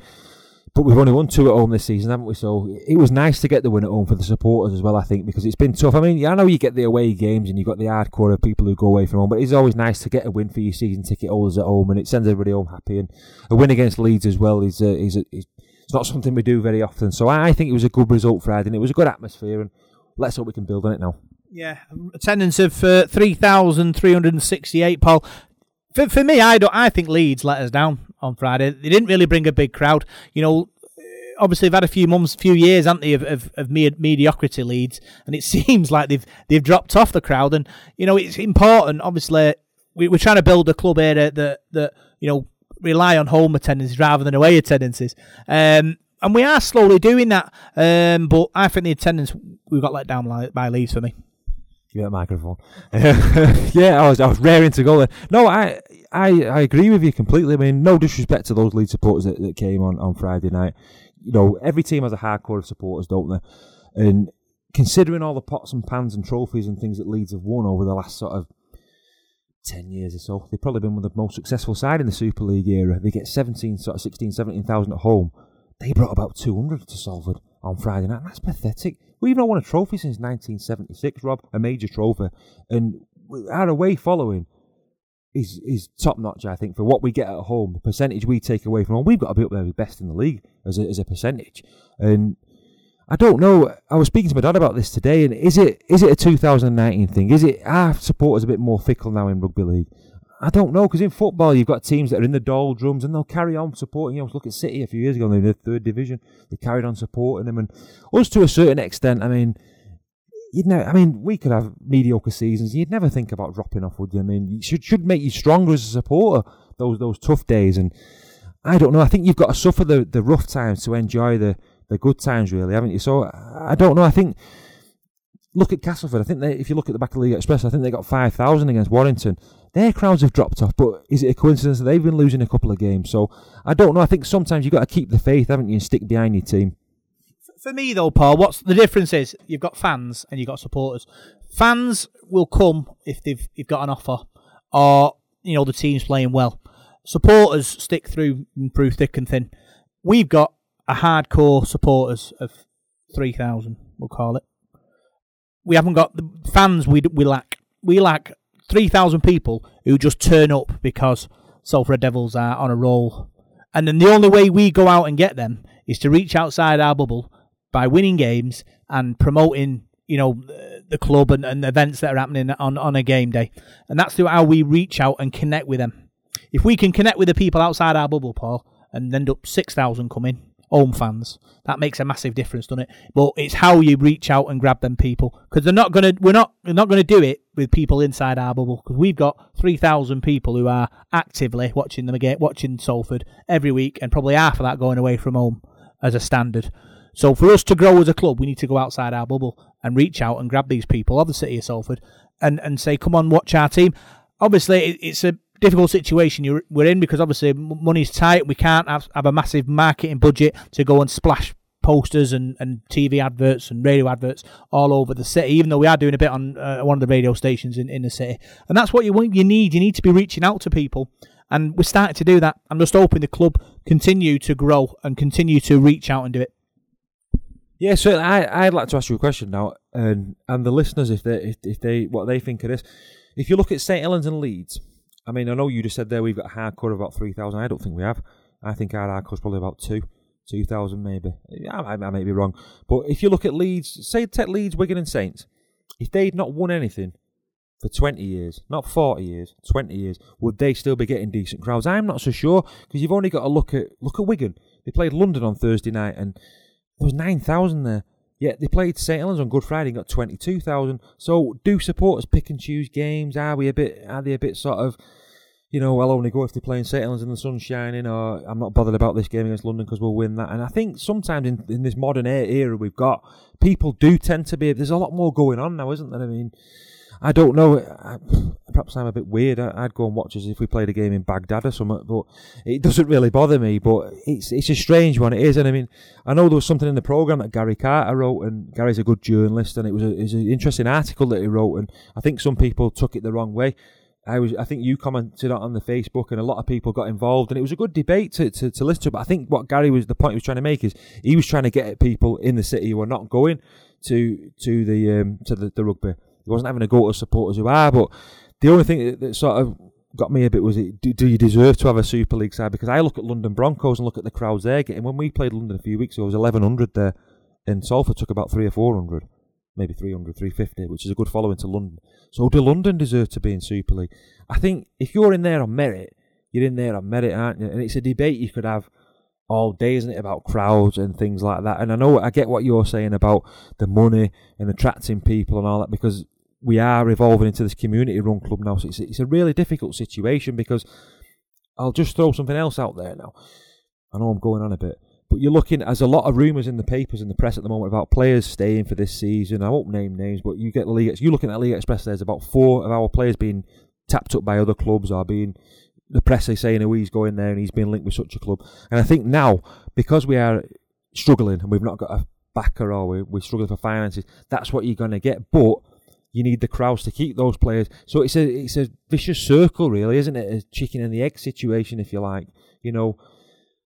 But we've only won two at home this season, haven't we? So it was nice to get the win at home for the supporters as well, I think, because it's been tough. I mean, I know you get the away games and you've got the hardcore of people who go away from home, but it's always nice to get a win for your season ticket holders at home and it sends everybody home happy. And a win against Leeds as well is, uh, is, is it's not something we do very often. So I think it was a good result Friday, and it was a good atmosphere, and let's hope we can build on it now. Yeah, attendance of uh, three thousand three hundred and sixty-eight. Paul, for, for me, I don't. I think Leeds let us down on Friday. They didn't really bring a big crowd. You know, obviously they've had a few months, few years, haven't they, of, of, of mediocrity Leeds, and it seems like they've they've dropped off the crowd. And you know, it's important. Obviously, we, are trying to build a club here that that you know rely on home attendances rather than away attendances. Um, and we are slowly doing that. Um, but I think the attendance we got let down by Leeds for me. Give me that microphone. yeah, I was I was raring to go there. No, I I I agree with you completely. I mean, no disrespect to those lead supporters that, that came on on Friday night. You know, every team has a hardcore of supporters, don't they? And considering all the pots and pans and trophies and things that Leeds have won over the last sort of 10 years or so, they've probably been one of the most successful side in the Super League era. They get 17, sort of 16, 17,000 at home. They brought about 200 to Salford on Friday night. That's pathetic. We've not won a trophy since 1976, Rob, a major trophy. And our away following is is top notch, I think, for what we get at home. The percentage we take away from home, we've got to be up there with best in the league as a, as a percentage. And I don't know. I was speaking to my dad about this today, and is it is it a 2019 thing? Is it our supporters a bit more fickle now in rugby league? I don't know because in football you've got teams that are in the doldrums and they'll carry on supporting. You know, look at City a few years ago; in the third division. They carried on supporting them, and us to a certain extent. I mean, you'd know. I mean, we could have mediocre seasons. You'd never think about dropping off, would you? I mean, it should should make you stronger as a supporter. Those those tough days, and I don't know. I think you've got to suffer the the rough times to enjoy the the good times, really, haven't you? So I don't know. I think look at Castleford. I think they, if you look at the back of the League Express, I think they got five thousand against Warrington. Their crowds have dropped off, but is it a coincidence that they've been losing a couple of games? So I don't know. I think sometimes you've got to keep the faith, haven't you, and stick behind your team. For me, though, Paul, what's the difference is you've got fans and you've got supporters. Fans will come if they've you've got an offer, or you know the team's playing well. Supporters stick through through thick and thin. We've got a hardcore supporters of three thousand, we'll call it. We haven't got the fans. We we lack. We lack three thousand people who just turn up because Salford Devils are on a roll, and then the only way we go out and get them is to reach outside our bubble by winning games and promoting. You know the club and, and events that are happening on, on a game day, and that's how we reach out and connect with them. If we can connect with the people outside our bubble, Paul, and end up six thousand coming, home fans. That makes a massive difference, doesn't it? But it's how you reach out and grab them people because they're not gonna. We're not. We're not gonna do it with people inside our bubble because we've got three thousand people who are actively watching them again, watching Salford every week, and probably half of that going away from home as a standard. So for us to grow as a club, we need to go outside our bubble and reach out and grab these people of the city of Salford and and say, come on, watch our team. Obviously, it's a difficult situation you're, we're in because obviously money's tight. We can't have, have a massive marketing budget to go and splash posters and, and TV adverts and radio adverts all over the city, even though we are doing a bit on uh, one of the radio stations in, in the city. And that's what you want, you need. You need to be reaching out to people. And we're starting to do that. I'm just hoping the club continue to grow and continue to reach out and do it. Yeah, so I I'd like to ask you a question now, and and the listeners, if they if, if they what they think of this, if you look at St Helens and Leeds, I mean, I know you just said there we've got hardcore about 3,000. I don't think we have. I think our hardcore's probably about two. 2,000 maybe. I, I, I may be wrong. But if you look at Leeds, say take Leeds, Wigan and Saints, if they'd not won anything for 20 years, not 40 years, 20 years, would they still be getting decent crowds? I'm not so sure because you've only got to look at look at Wigan. They played London on Thursday night and there was 9,000 there. Yet they played St Helens on Good Friday and got 22,000. So do supporters pick and choose games? Are we a bit, are they a bit sort of, you know, I'll only go if they're playing St Helens and the sun's shining or I'm not bothered about this game against London because we'll win that. And I think sometimes in, in this modern era we've got, people do tend to be, there's a lot more going on now, isn't there? I mean, I don't know. I, perhaps I'm a bit weird. I, would go and watch as if we played a game in Baghdad or something, but it doesn't really bother me. But it's it's a strange one. It is, and I mean, I know there was something in the program that Gary Carter wrote, and Gary's a good journalist, and it was, a, it was an interesting article that he wrote, and I think some people took it the wrong way. I was, I think you commented on the Facebook, and a lot of people got involved, and it was a good debate to, to, to listen to. But I think what Gary was the point he was trying to make is he was trying to get at people in the city who are not going to to the um, to the, the rugby. He wasn't having a go at supporters who are, but the only thing that, that sort of got me a bit was it, do, do, you deserve to have a Super League side? Because I look at London Broncos and look at the crowds they're getting. When we played London a few weeks ago, it was 1,100 there, and Salford took about three or 400, maybe 300, 350, which is a good following to London. So do London deserve to be in Super League? I think if you're in there on merit, you're in there on merit, aren't you? And it's a debate you could have all day, isn't it, about crowds and things like that. And I know I get what you're saying about the money and attracting people and all that because we are evolving into this community run club now. So it's, it's a really difficult situation because I'll just throw something else out there now. I know I'm going on a bit, But you're looking, as a lot of rumours in the papers and the press at the moment about players staying for this season. I won't name names, but you get the league. You looking at League Express. There's about four of our players being tapped up by other clubs or being the press is saying, oh, he's going there and he's been linked with such a club. And I think now, because we are struggling and we've not got a backer or we're struggling for finances, that's what you're going to get. But you need the crowds to keep those players. So it's a it's a vicious circle, really, isn't it? A chicken and the egg situation, if you like. You know,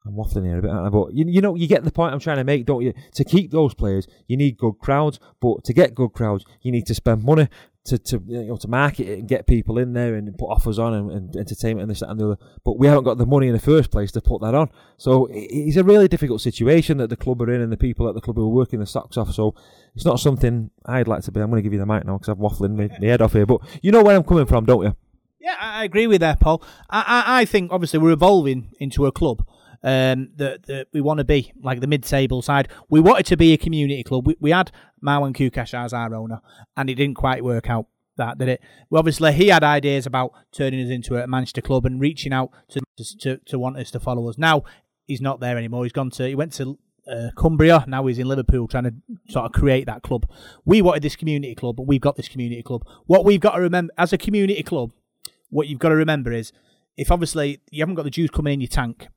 I'm waffling here a bit, but you, you know, you get the point I'm trying to make, don't you? To keep those players, you need good crowds, but to get good crowds, you need to spend money to, to you know to market it and get people in there and put offers on and, and entertainment and this that, and the other. But we haven't got the money in the first place to put that on. So it's a really difficult situation that the club are in and the people at the club are working the socks off. So it's not something I'd like to be. I'm going to give you the mic now because I'm waffling my head off here. But you know where I'm coming from, don't you? Yeah, I agree with that, Paul. I, I, I think obviously we're evolving into a club um, that, that we want to be, like the mid-table side. We wanted to be a community club. We, we had Marwan Koukash as our owner, and it didn't quite work out. That did it. Well, obviously, he had ideas about turning us into a Manchester club and reaching out to to, to want us to follow us. Now he's not there anymore. He's gone to he went to uh, Cumbria. Now he's in Liverpool trying to sort of create that club. We wanted this community club, but we've got this community club. What we've got to remember as a community club, what you've got to remember is if obviously you haven't got the juice coming in your tank,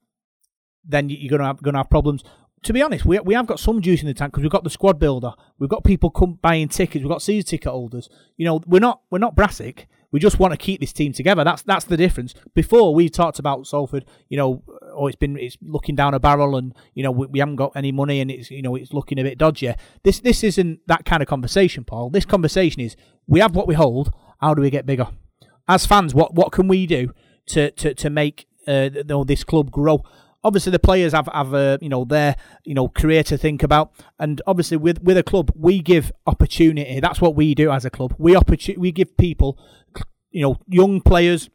then you're going to have, going to have problems. To be honest, we, we have got some juice in the tank because we've got the squad builder. We've got people come buying tickets. We've got season ticket holders. You know, we're not we're not Brassic. We just want to keep this team together. That's that's the difference. Before we talked about Salford, you know, oh, it's been it's looking down a barrel, and you know we, we haven't got any money, and it's you know it's looking a bit dodgy. This this isn't that kind of conversation, Paul. This conversation is we have what we hold. How do we get bigger? As fans, what what can we do to to to make uh, this club grow? Obviously the players have have uh, you know their you know career to think about, and obviously with with a club we give opportunity. That's what we do as a club. We opportu- we give people, you know, young players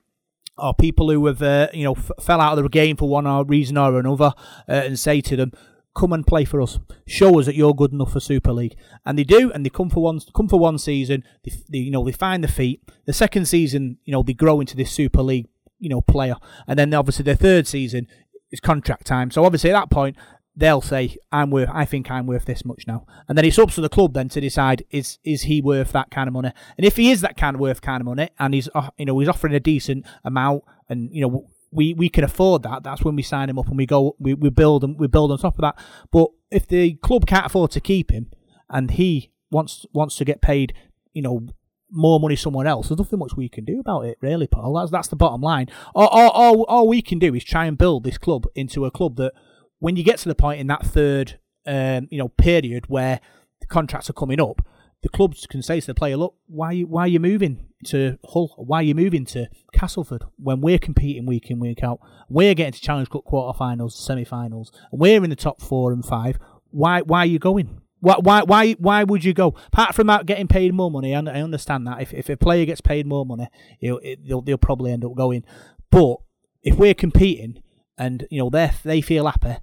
or people who have uh, you know f- fell out of the game for one or reason or another, uh, and say to them. Come and play for us. Show us that you're good enough for Super League, and they do. And they come for one, come for one season. They, they, you know, they find the feet. The second season, you know, they grow into this Super League you know player and then obviously the third season it's contract time. So obviously at that point they'll say I'm worth I think I'm worth this much now. And then it's up to the club then to decide is is he worth that kind of money. And if he is that kind of worth kind of money and he's uh, you know he's offering a decent amount and you know we, we can afford that. That's when we sign him up and we go we, we build and we build on top of that. But if the club can't afford to keep him and he wants wants to get paid, you know, more money somewhere else, there's nothing much we can do about it, really, Paul. That's that's the bottom line. All, all, all, all we can do is try and build this club into a club that, when you get to the point in that third, um, you know, period where the contracts are coming up, the clubs can say to the player, "Look, why why are you moving to Hull? Why are you moving to Castleford when we're competing week in week out? We're getting to Challenge Cup quarterfinals, semi-finals, we're in the top four and five. Why why are you going? Why, why, why, why would you go? Apart from that, getting paid more money, I understand that. If, if a player gets paid more money, he'll, they'll, they'll probably end up going. But if we're competing and you know they they feel happy,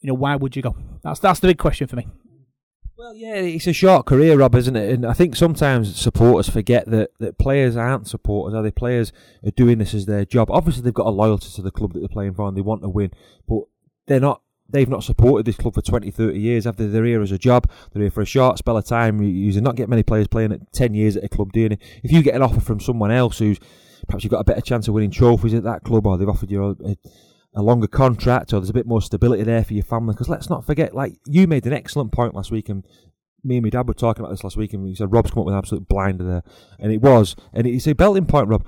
you know why would you go? That's that's the big question for me. Well, yeah, it's a short career, Rob, isn't it? And I think sometimes supporters forget that, that players aren't supporters. Are they? Players are doing this as their job. Obviously, they've got a loyalty to the club that they're playing for and they want to win, but they're not they've not supported this club for 20, 30 years. After they're here as a job, they're here for a short spell of time. You usually not get many players playing at 10 years at a club doing it. If you get an offer from someone else who's perhaps you've got a better chance of winning trophies at that club, or they've offered you a, a longer contract, or there's a bit more stability there for your family. Because let's not forget, like you made an excellent point last week, and me and my dad were talking about this last week, and he said Rob's come up with an absolute blinder there, and it was, and it's a belting point, Rob.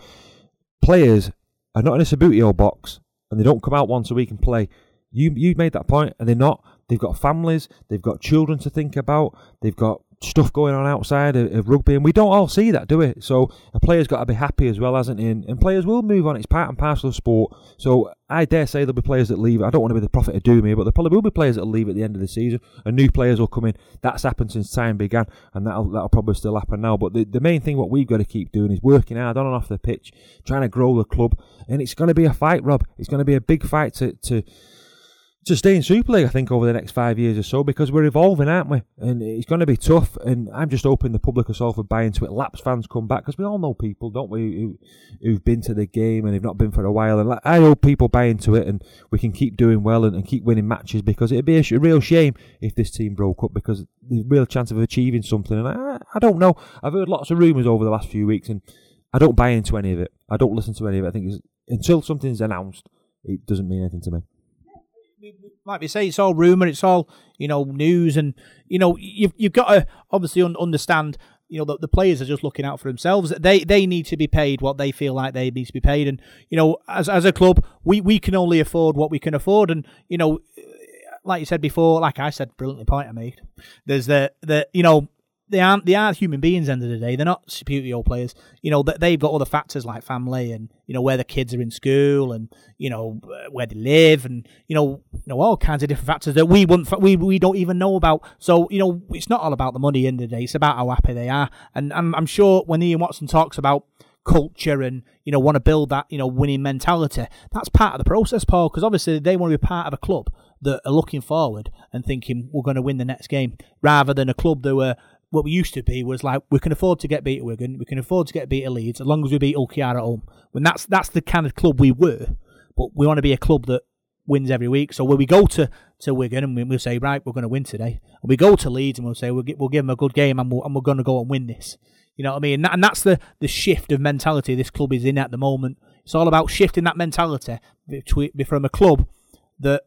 Players are not in a Subbuteo box, and they don't come out once a week and play. You you made that point, and they're not. They've got families, they've got children to think about, they've got stuff going on outside of, of, rugby, and we don't all see that, do we? So a player's got to be happy as well, hasn't he? And, and, players will move on. It's part and parcel of sport. So I dare say there'll be players that leave. I don't want to be the prophet of doom here, but there probably will be players that leave at the end of the season, and new players will come in. That's happened since time began, and that'll that'll probably still happen now. But the, the main thing what we've got to keep doing is working hard on and off the pitch, trying to grow the club, and it's going to be a fight, Rob. It's going to be a big fight to to to stay in Super League, I think, over the next five years or so, because we're evolving, aren't we? And it's going to be tough. And I'm just hoping the public of buying into it. Laps fans come back because we all know people, don't we, who, who've been to the game and have not been for a while. And I hope people buy into it and we can keep doing well and, and keep winning matches because it'd be a, real shame if this team broke up because a real chance of achieving something. And I, I don't know. I've heard lots of rumours over the last few weeks and I don't buy into any of it. I don't listen to any of it. I think until something's announced, it doesn't mean anything to me like we say, it's all rumor, it's all you know news, and you know you've you've got to obviously un- understand. You know the, the players are just looking out for themselves. They they need to be paid what they feel like they need to be paid, and you know as as a club, we we can only afford what we can afford, and you know like you said before, like I said, brilliantly point I made. There's the the you know they aren't they are human beings. End of the day, they're not superior players. You know that they've got other factors like family and you know where the kids are in school and you know where they live and you know you know all kinds of different factors that we wouldn't we we don't even know about. So you know it's not all about the money. End of the day, it's about how happy they are. And I'm, I'm sure when Ian Watson talks about culture and you know want to build that you know winning mentality that's part of the process paul because obviously they want to be part of a club that are looking forward and thinking we're going to win the next game rather than a club that were what we used to be was like we can afford to get beat at Wigan, we can afford to get beat at Leeds as long as we beat Hull KR at home. When that's that's the kind of club we were, but we want to be a club that wins every week. So when we go to, to Wigan and we, say right, we're going to win today, and we go to Leeds and we'll say we'll, we'll give them a good game and, we and we're going to go and win this. You know what I mean? And, that, and that's the the shift of mentality this club is in at the moment. It's all about shifting that mentality between, from a club that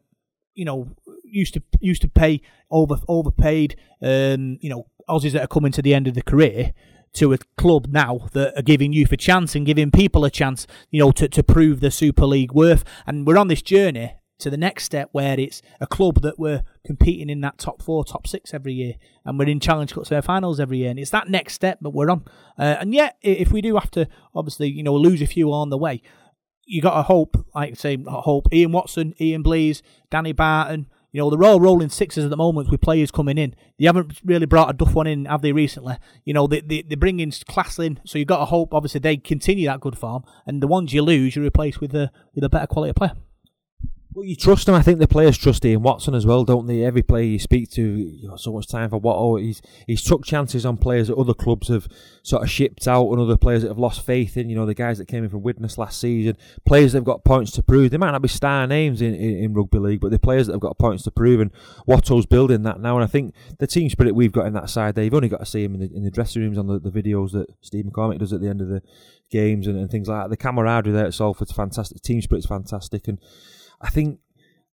you know used to used to pay over overpaid um, you know Aussies that are coming to the end of the career to a club now that are giving youth a chance and giving people a chance, you know, to, to prove the Super League worth. And we're on this journey to the next step where it's a club that we're competing in that top four, top six every year, and we're in Challenge Cup semi-finals every year. And it's that next step that we're on. Uh, and yet, if we do have to, obviously, you know, lose a few on the way, you got to hope, like I say, hope Ian Watson, Ian Blease, Danny Barton, you know, they're all rolling sixes at the moment with players coming in. They haven't really brought a duff one in, have they, recently? You know, they, they, they bring in class in, so you've got to hope, obviously, they continue that good form. And the ones you lose, you replace with a, with a better quality player. Well, you trust him. I think the players trust Ian Watson as well, don't they? Every player you speak to, you got so much time for Watto. Oh, he's he's took chances on players that other clubs have sort of shipped out, and other players that have lost faith in. You know, the guys that came in from Widnes last season, players that have got points to prove. They might not be star names in, in, in rugby league, but the players that have got points to prove. And Watto's building that now, and I think the team spirit we've got in that side, there, you've only got to see him in the, in the dressing rooms on the, the videos that Steve McCormick does at the end of the games and, and things like that. The camaraderie there at Salford's fantastic. The team spirit's fantastic, and I think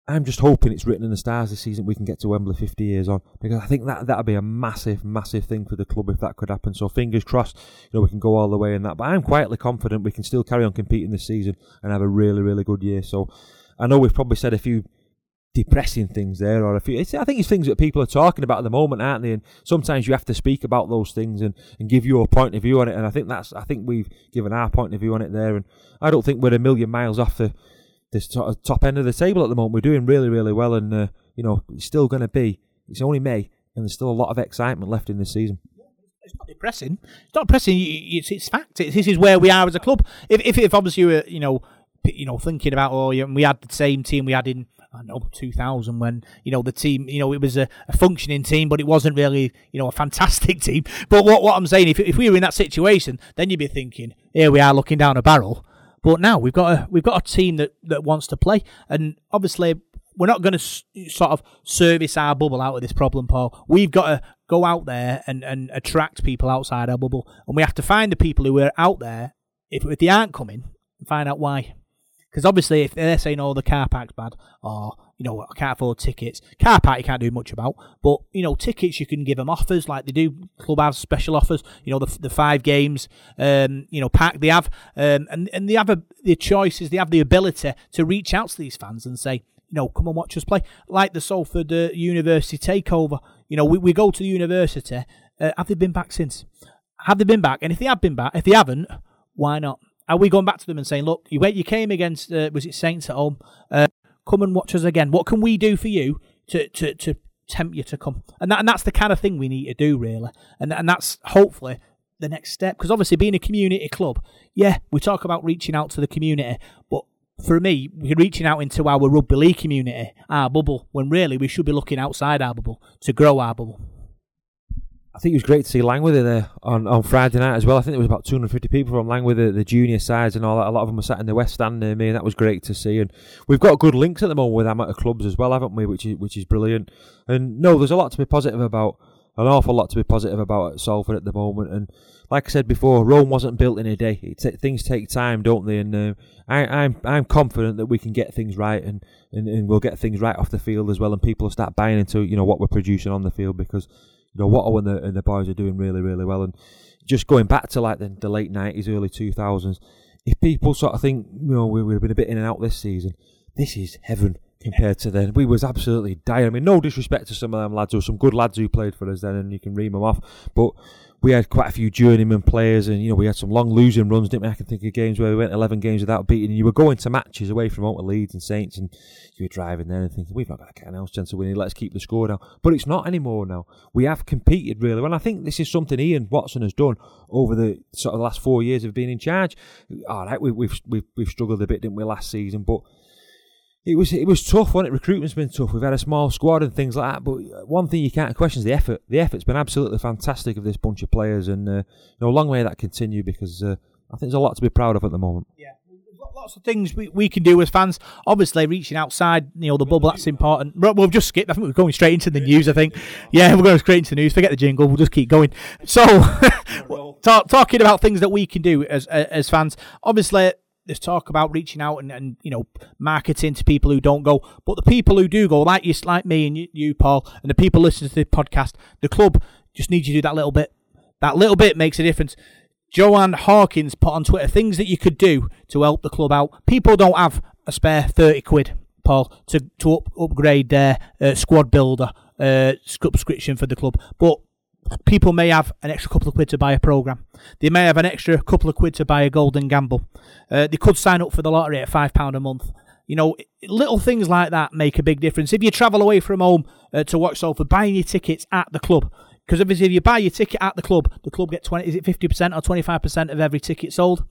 I'm just hoping it's written in the stars this season we can get to Wembley 50 years on because I think that that'd be a massive, massive thing for the club if that could happen. So fingers crossed, you know, we can go all the way in that. But I'm quietly confident we can still carry on competing this season and have a really, really good year. So I know we've probably said a few depressing things there, or a few. I think it's things that people are talking about at the moment, aren't they? And sometimes you have to speak about those things and, and give your point of view on it. And I think that's I think we've given our point of view on it there. And I don't think we're a million miles off the the of top end of the table at the moment. We're doing really, really well, and uh, you know, it's still going to be. It's only May, and there's still a lot of excitement left in this season. It's not depressing. It's not depressing. It's it's fact. It's, this is where we are as a club. If if, if obviously you were you know you know thinking about oh yeah, we had the same team we had in I know 2000 when you know the team you know it was a, a, functioning team but it wasn't really you know a fantastic team but what what I'm saying if if we were in that situation then you'd be thinking here we are looking down a barrel but now we've got a we've got a team that, that wants to play, and obviously we're not going to s- sort of service our bubble out of this problem, Paul. We've got to go out there and, and attract people outside our bubble, and we have to find the people who are out there. If, if they aren't coming, and find out why. Because obviously, if they're saying, "Oh, the car park's bad," or you know, I can't afford tickets. Car park you can't do much about, but you know, tickets you can give them offers like they do. Club have special offers. You know, the the five games, um, you know, pack they have, um, and and they have a, the choices. They have the ability to reach out to these fans and say, you know, come and watch us play. Like the Salford uh, University takeover. You know, we, we go to the university. Uh, have they been back since? Have they been back? And if they have been back, if they haven't, why not? Are we going back to them and saying, look, you you came against uh, was it Saints at home? Come and watch us again. What can we do for you to to, to tempt you to come? And that and that's the kind of thing we need to do really. And and that's hopefully the next step because obviously being a community club, yeah, we talk about reaching out to the community, but for me, we're reaching out into our rugby league community, our bubble, when really we should be looking outside our bubble to grow our bubble. I think it was great to see Langworthy there on, on Friday night as well. I think there was about 250 people from Langworthy, the junior sides and all that. A lot of them were sat in the West Stand near me, and that was great to see. And we've got good links at the moment with amateur clubs as well, haven't we? Which is which is brilliant. And no, there's a lot to be positive about. An awful lot to be positive about at Salford at the moment. And like I said before, Rome wasn't built in a day. T- things take time, don't they? And uh, I, am I'm, I'm confident that we can get things right, and, and, and we'll get things right off the field as well. And people will start buying into you know what we're producing on the field because you know Watto and the and the boys are doing really really well. And just going back to like the, the late nineties, early two thousands, if people sort of think you know we, we've been a bit in and out this season, this is heaven compared to then. We was absolutely dire. I mean, no disrespect to some of them lads. Were some good lads who played for us then, and you can ream them off. But we had quite a few journeyman players, and you know we had some long losing runs, didn't we? I can think of games where we went 11 games without beating, and you were going to matches away from out Leeds and Saints, and you were driving there and thinking we've not got a else chance of winning. Let's keep the score down. But it's not anymore now. We have competed really. And I think this is something Ian Watson has done over the sort of the last four years of being in charge. All right, we, we've we've we've struggled a bit, didn't we, last season? But it was it was tough, wasn't it? Recruitment's been tough. We've had a small squad and things like that. But one thing you can't question is the effort. The effort's been absolutely fantastic of this bunch of players, and uh, you know, long way that continue because uh, I think there's a lot to be proud of at the moment. Yeah. Lots of things we, we can do as fans. Obviously, reaching outside, you know, the bubble that's important. We've just skipped. I think we're going straight into the news. I think, yeah, we're going straight into the news. Forget the jingle. We'll just keep going. So, talk, talking about things that we can do as as fans. Obviously, there's talk about reaching out and, and you know marketing to people who don't go, but the people who do go, like you, like me and you, you, Paul, and the people listening to the podcast, the club just needs you to do that little bit. That little bit makes a difference. Joanne Hawkins put on Twitter things that you could do to help the club out. People don't have a spare thirty quid, Paul, to to up, upgrade their uh, squad builder uh, subscription for the club, but people may have an extra couple of quid to buy a program. They may have an extra couple of quid to buy a golden gamble. Uh, they could sign up for the lottery at five pound a month. You know, little things like that make a big difference. If you travel away from home uh, to watch Salford, buying your tickets at the club, because obviously if you buy your ticket at the club, the club get twenty. Is it fifty percent or twenty five percent of every ticket sold?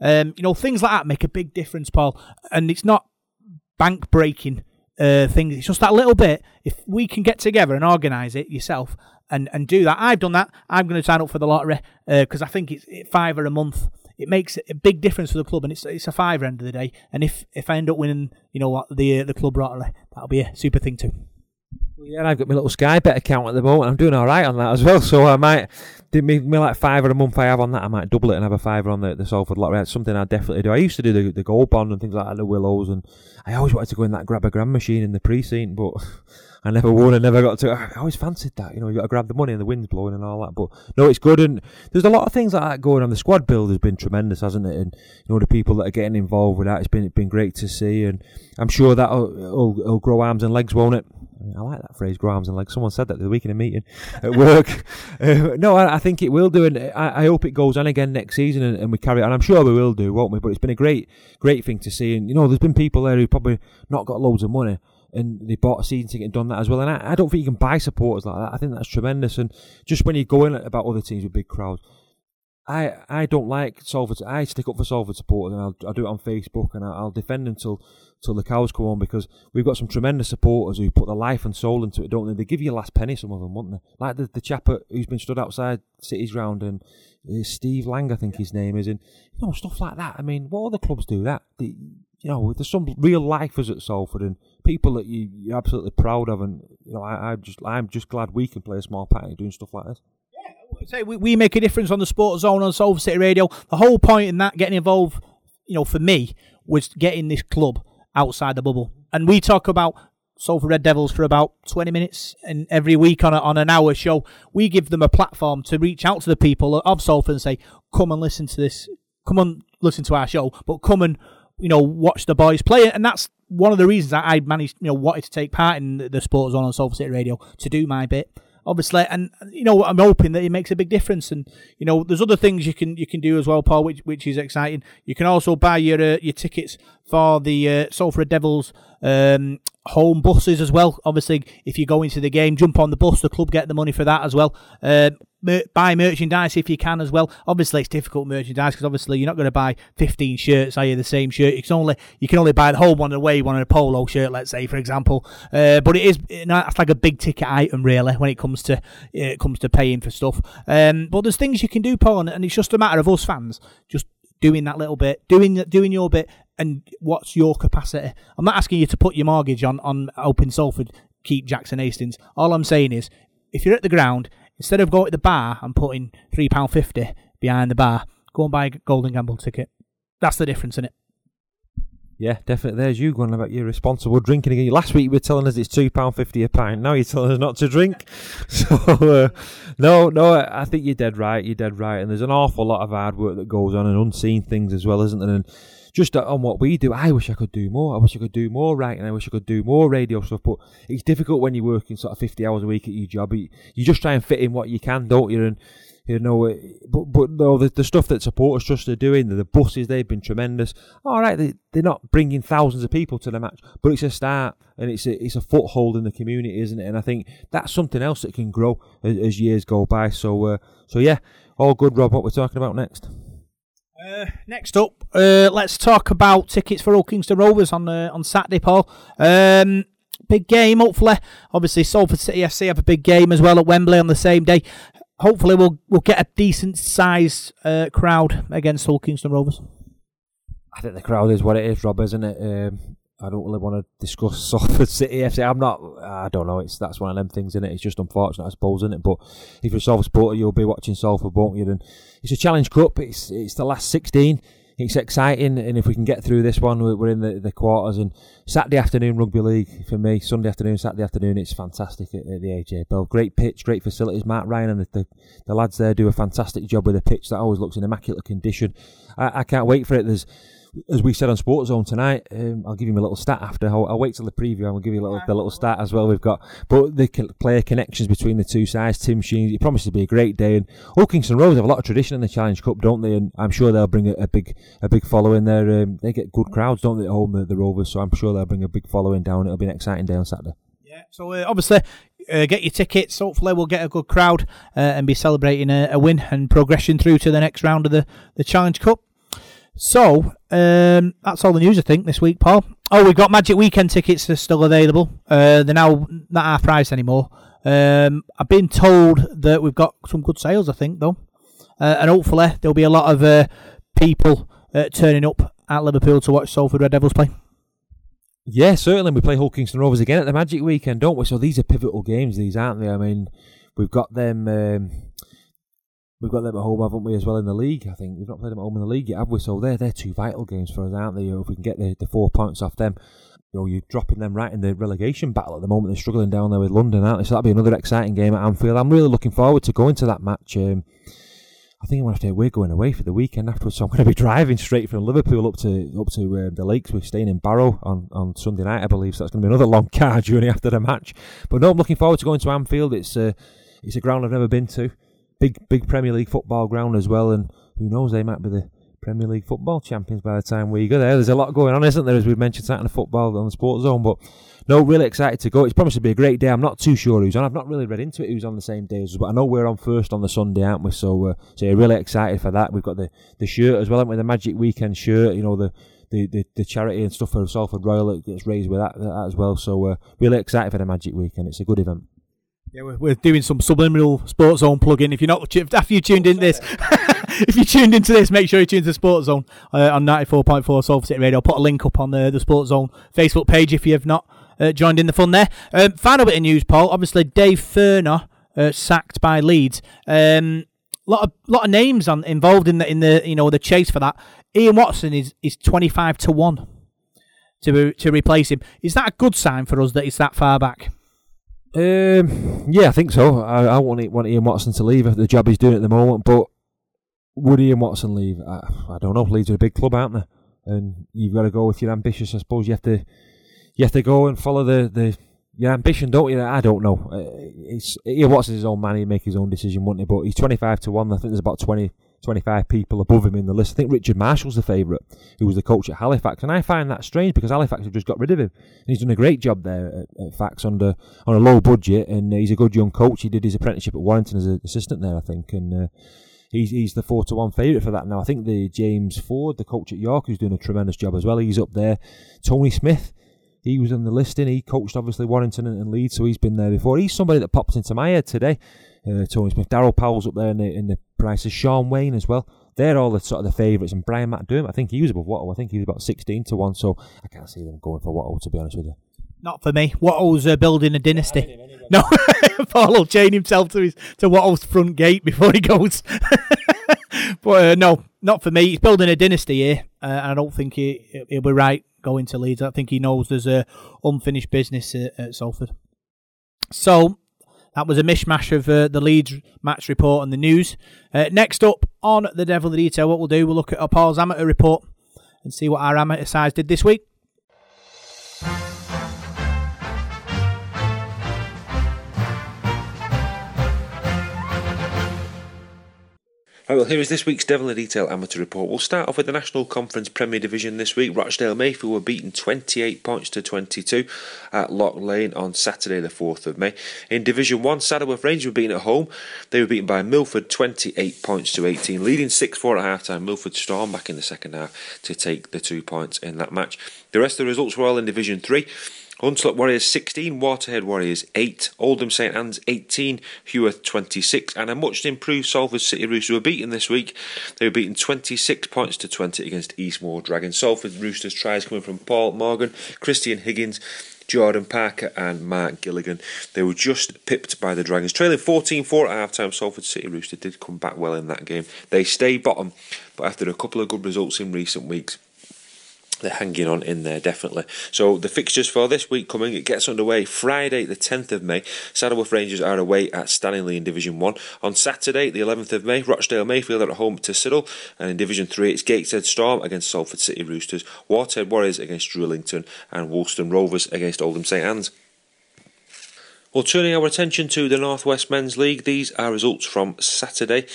Um, you know, things like that make a big difference, Paul. And it's not bank breaking uh, things. It's just that little bit. If we can get together and organise it yourself and, and do that, I've done that. I'm going to sign up for the lottery because uh, I think it's five or a month. It makes a big difference for the club, and it's it's a five end of the day. And if, if I end up winning, you know what, the uh, the club lottery, that'll be a super thing too. Yeah, I've got my little Sky Bet account at the moment. I'm doing all right on that as well. So I might do me, me like five or a month I have on that. I might double it and have a fiver on the, the Salford lottery. That's something I definitely do. I used to do the, the gold bond and things like that, the Willows, and I always wanted to go in that grab a grand machine in the precinct, but I never won. I never got to. I always fancied that. You know, you got to grab the money and the wind's blowing and all that. But no, it's good. And there's a lot of things like that going on. The squad build has been tremendous, hasn't it? And you know, the people that are getting involved with that, it's been it's been great to see. And I'm sure that will grow arms and legs, won't it? I, mean, I, like that phrase, grow arms and legs. Someone said that the week in a meeting at work. uh, no, I, I, think it will do, and I, I, hope it goes on again next season, and, and we carry it. And I'm sure we will do, won't we? But it's been a great, great thing to see. And you know, there's been people there who probably not got loads of money and they bought a season ticket and done that as well. And I, I, don't think you can buy supporters like that. I think that's tremendous. And just when you're going about other teams with big crowds, I I don't like Salford. I stick up for Salford supporters, and I'll, I'll do it on Facebook, and I'll, I'll defend them until till the cows come home because we've got some tremendous supporters who put their life and soul into it, don't they? They give you a last penny, some of them, won't they? Like the, the chap who's been stood outside City's ground and uh, Steve Lang, I think his name is, and you know stuff like that. I mean, what other clubs do that? The, you know, there's some real lifers at Salford and people that you, you're absolutely proud of, and you know, I, I just I'm just glad we can play a small part in doing stuff like this. Yeah, say we, we make a difference on the Sports Zone on Salford City Radio. The whole point in that getting involved, you know, for me was getting this club outside the bubble, and we talk about Salford Red Devils for about 20 minutes and every week on, a, on an hour show. We give them a platform to reach out to the people of Salford and say, come and listen to this, come and listen to our show, but come and you know, watch the boys play. And that's one of the reasons I managed, you know, wanted to take part in the sports on on Salford City Radio to do my bit. Obviously, and you know, I'm hoping that it makes a big difference. And you know, there's other things you can you can do as well, Paul, which which is exciting. You can also buy your uh, your tickets for the uh, Salford Devils um, home buses as well. Obviously, if you go into the game, jump on the bus. The club get the money for that as well. Uh, mer- buy merchandise if you can as well. Obviously, it's difficult merchandise because obviously you're not going to buy 15 shirts. Are you the same shirt? You can only you can only buy the home one, the away one, and a polo shirt. Let's say, for example. Uh, but it is you know, it's like a big ticket item really when it comes to it comes to paying for stuff. Um, but there's things you can do, Paul, and- and it's just a matter of us fans just doing that little bit, doing doing your bit, and what's your capacity. I'm not asking you to put your mortgage on on Open Salford, keep Jackson Hastings. All I'm saying is, if you're at the ground, instead of going to the bar and putting three pound fifty behind the bar, go and buy a Golden Gamble ticket. That's the difference in it. Yeah, definitely. There's you going about your responsible drinking again. Last week you were telling us it's two pound fifty a pint. Now you're telling us not to drink. So uh, no, no, I think you're dead right. You're dead right. And there's an awful lot of hard work that goes on and unseen things as well, isn't there? And just on what we do, I wish I could do more. I wish I could do more writing. I wish I could do more radio stuff. But it's difficult when you're working sort of 50 hours a week at your job. You, just try and fit in what you can, don't you? And you know, uh, but but no, the, the stuff that supporters trust are doing, the, the buses they've been tremendous. All right, they they're not bringing thousands of people to the match, but it's a start and it's a it's a foothold in the community, isn't it? And I think that's something else that can grow as, as years go by. So uh, so yeah, all good, Rob. What we're talking about next? Uh, next up, uh, let's talk about tickets for Hull Kingston Rovers on uh, on Saturday, Paul. Um, big game, hopefully. Obviously, Salford City FC have a big game as well at Wembley on the same day. Hopefully, we'll we'll get a decent sized uh, crowd against Hull Kingston Rovers. I think the crowd is what it is, Rob, isn't it? Um, I don't really want to discuss Salford City FC. I'm not. I don't know. It's that's one of them things, isn't it? It's just unfortunate, I suppose, isn't it? But if you're a Salford supporter, you'll be watching Salford, won't you? And it's a Challenge Cup. It's it's the last 16. It's exciting, and if we can get through this one, we're we're in the, the quarters. And Saturday afternoon rugby league for me, Sunday afternoon, Saturday afternoon, it's fantastic at, at the AJ Bell. Great pitch, great facilities. Mark Ryan and the, the, the lads there do a fantastic job with the pitch. That always looks in immaculate condition. I, I can't wait for it. There's as we said on Sports Zone tonight, um, I'll give you a little stat after. I'll, I'll wait till the preview. And we'll give you a little, the little stat as well. We've got, but the player connections between the two sides. Tim Sheen, it promises to be a great day. And Hull Kingston Rovers have a lot of tradition in the Challenge Cup, don't they? And I'm sure they'll bring a, a big, a big following there. Um, they get good crowds, don't they, at home the, the Rovers? So I'm sure they'll bring a big following down. It'll be an exciting day on Saturday. Yeah. So uh, obviously, uh, get your tickets. Hopefully, we'll get a good crowd uh, and be celebrating a, a win and progression through to the next round of the, the Challenge Cup. So um, that's all the news I think this week, Paul. Oh, we've got Magic Weekend tickets are still available. Uh, they're now not half price anymore. Um, I've been told that we've got some good sales. I think though, uh, and hopefully there'll be a lot of uh, people uh, turning up at Liverpool to watch Salford Red Devils play. Yeah, certainly. We play Hull Kingston Rovers again at the Magic Weekend, don't we? So these are pivotal games, these aren't they? I mean, we've got them. Um, we've got them at home, haven't we, as well in the league? I think we've not played them at home in the league yet, have we? So they're they're two vital games for us, aren't they? If we can get the, the four points off them, you know, you're dropping them right in the relegation battle at the moment. They're struggling down there with London, aren't they? So that'll be another exciting game at Anfield. I'm really looking forward to going to that match. Um, I think I'm gonna have to. We're going away for the weekend afterwards, so I'm going to be driving straight from Liverpool up to up to uh, the lakes. We're staying in Barrow on, on Sunday night, I believe. So that's going to be another long car journey after the match. But no, I'm looking forward to going to Anfield. It's uh, it's a ground I've never been to. Big big Premier League football ground as well, and who knows, they might be the Premier League football champions by the time we go there. There's a lot going on, isn't there? As we've mentioned, the football on the Sports Zone, but. No, really excited to go. It's promised to be a great day. I'm not too sure who's on. I've not really read into it who's on the same day as us, but I know we're on first on the Sunday, aren't we? So, uh, so really excited for that. We've got the, the shirt as well, haven't we? The Magic Weekend shirt, you know, the, the, the, the charity and stuff for Salford Royal that gets raised with that, that as well. So, uh, really excited for the Magic Weekend. It's a good event. Yeah, we're, we're doing some subliminal Sports Zone plug-in. If you're not, after you tuned in this, if you tuned into this, make sure you tune to Sports Zone uh, on 94.4 Salford City Radio. I'll put a link up on the, the Sports Zone Facebook page if you have not uh, joined in the fun there. Um, final bit of news, Paul. Obviously, Dave Furner uh, sacked by Leeds. Um, lot of lot of names on involved in the in the you know the chase for that. Ian Watson is is 25 to one to to replace him. Is that a good sign for us that it's that far back? Um, yeah, I think so. I, I want, want Ian Watson to leave if the job he's doing at the moment, but would Ian Watson leave? I, I don't know. Leeds are a big club, aren't they? And you've got to go if you're ambitious. I suppose you have to you have to go and follow the, the your ambition, don't you? I don't know. Uh, It's Ian Watson's his own man. He'd make his own decision, wouldn't he? But he's 25 to 1. I think there's about 20, 25 people above him in the list. I think Richard Marshall's the favourite, who was the coach at Halifax. And I find that strange because Halifax have just got rid of him. And he's done a great job there at, at Fax under, on a low budget. And uh, he's a good young coach. He did his apprenticeship at Warrington as an assistant there, I think. And uh, he's, he's the 4 to 1 favourite for that now. I think the James Ford, the coach at York, who's doing a tremendous job as well, he's up there. Tony Smith. He was on the listing. He coached obviously Warrington and Leeds, so he's been there before. He's somebody that popped into my head today. Uh, Tony Smith, Daryl Powell's up there in the, in the prices. Shaun Wane as well. They're all the sort of the favourites. And Brian McDermott, I think he was above Watto. I think he was about 16 to 1. So I can't see them going for Watto, to be honest with you. Not for me. Watto's uh, building a dynasty. No, Paul will chain himself to his to Watto's front gate before he goes. but uh, no, not for me. He's building a dynasty here, uh, and I don't think he he'll be right going to Leeds. I think he knows there's a unfinished business at, at Salford. So that was a mishmash of uh, the Leeds match report and the news. Uh, next up on the Devil the Detail, what we'll do, we'll look at our Paul's amateur report and see what our amateur sides did this week. Right, well, here is this week's Devil in Detail amateur report. We'll start off with the National Conference Premier Division this week. Rochdale Mayfield were beaten 28 points to 22 at Lock Lane on Saturday, the 4th of May. In Division 1, Saddleworth Rangers were beaten at home. They were beaten by Milford 28 points to 18, leading 6 4 at half time. Milford stormed back in the second half to take the two points in that match. The rest of the results were all in Division 3. Hunslet Warriors 16, Waterhead Warriors 8, Oldham St Anne's 18, Heworth 26, and a much improved Salford City Roosters were beaten this week. They were beaten 26 points to 20 against Eastmoor Dragons. Salford Roosters tries coming from Paul Morgan, Christian Higgins, Jordan Parker and Mark Gilligan. They were just pipped by the Dragons. Trailing 14 4 at half time, Salford City Roosters did come back well in that game. They stay bottom, but after a couple of good results in recent weeks, they're hanging on in there definitely. So the fixtures for this week coming, it gets underway Friday the 10th of May. Saddleworth Rangers are away at Stanley in Division 1. On Saturday the 11th of May, Rochdale Mayfield are at home to Siddal. And in Division 3 it's Gateshead Storm against Salford City Roosters, Waterhead Warriors against Drighlington and Woolston Rovers against Oldham St Anne's. Well, turning our attention to the Northwest Men's League, these are results from Saturday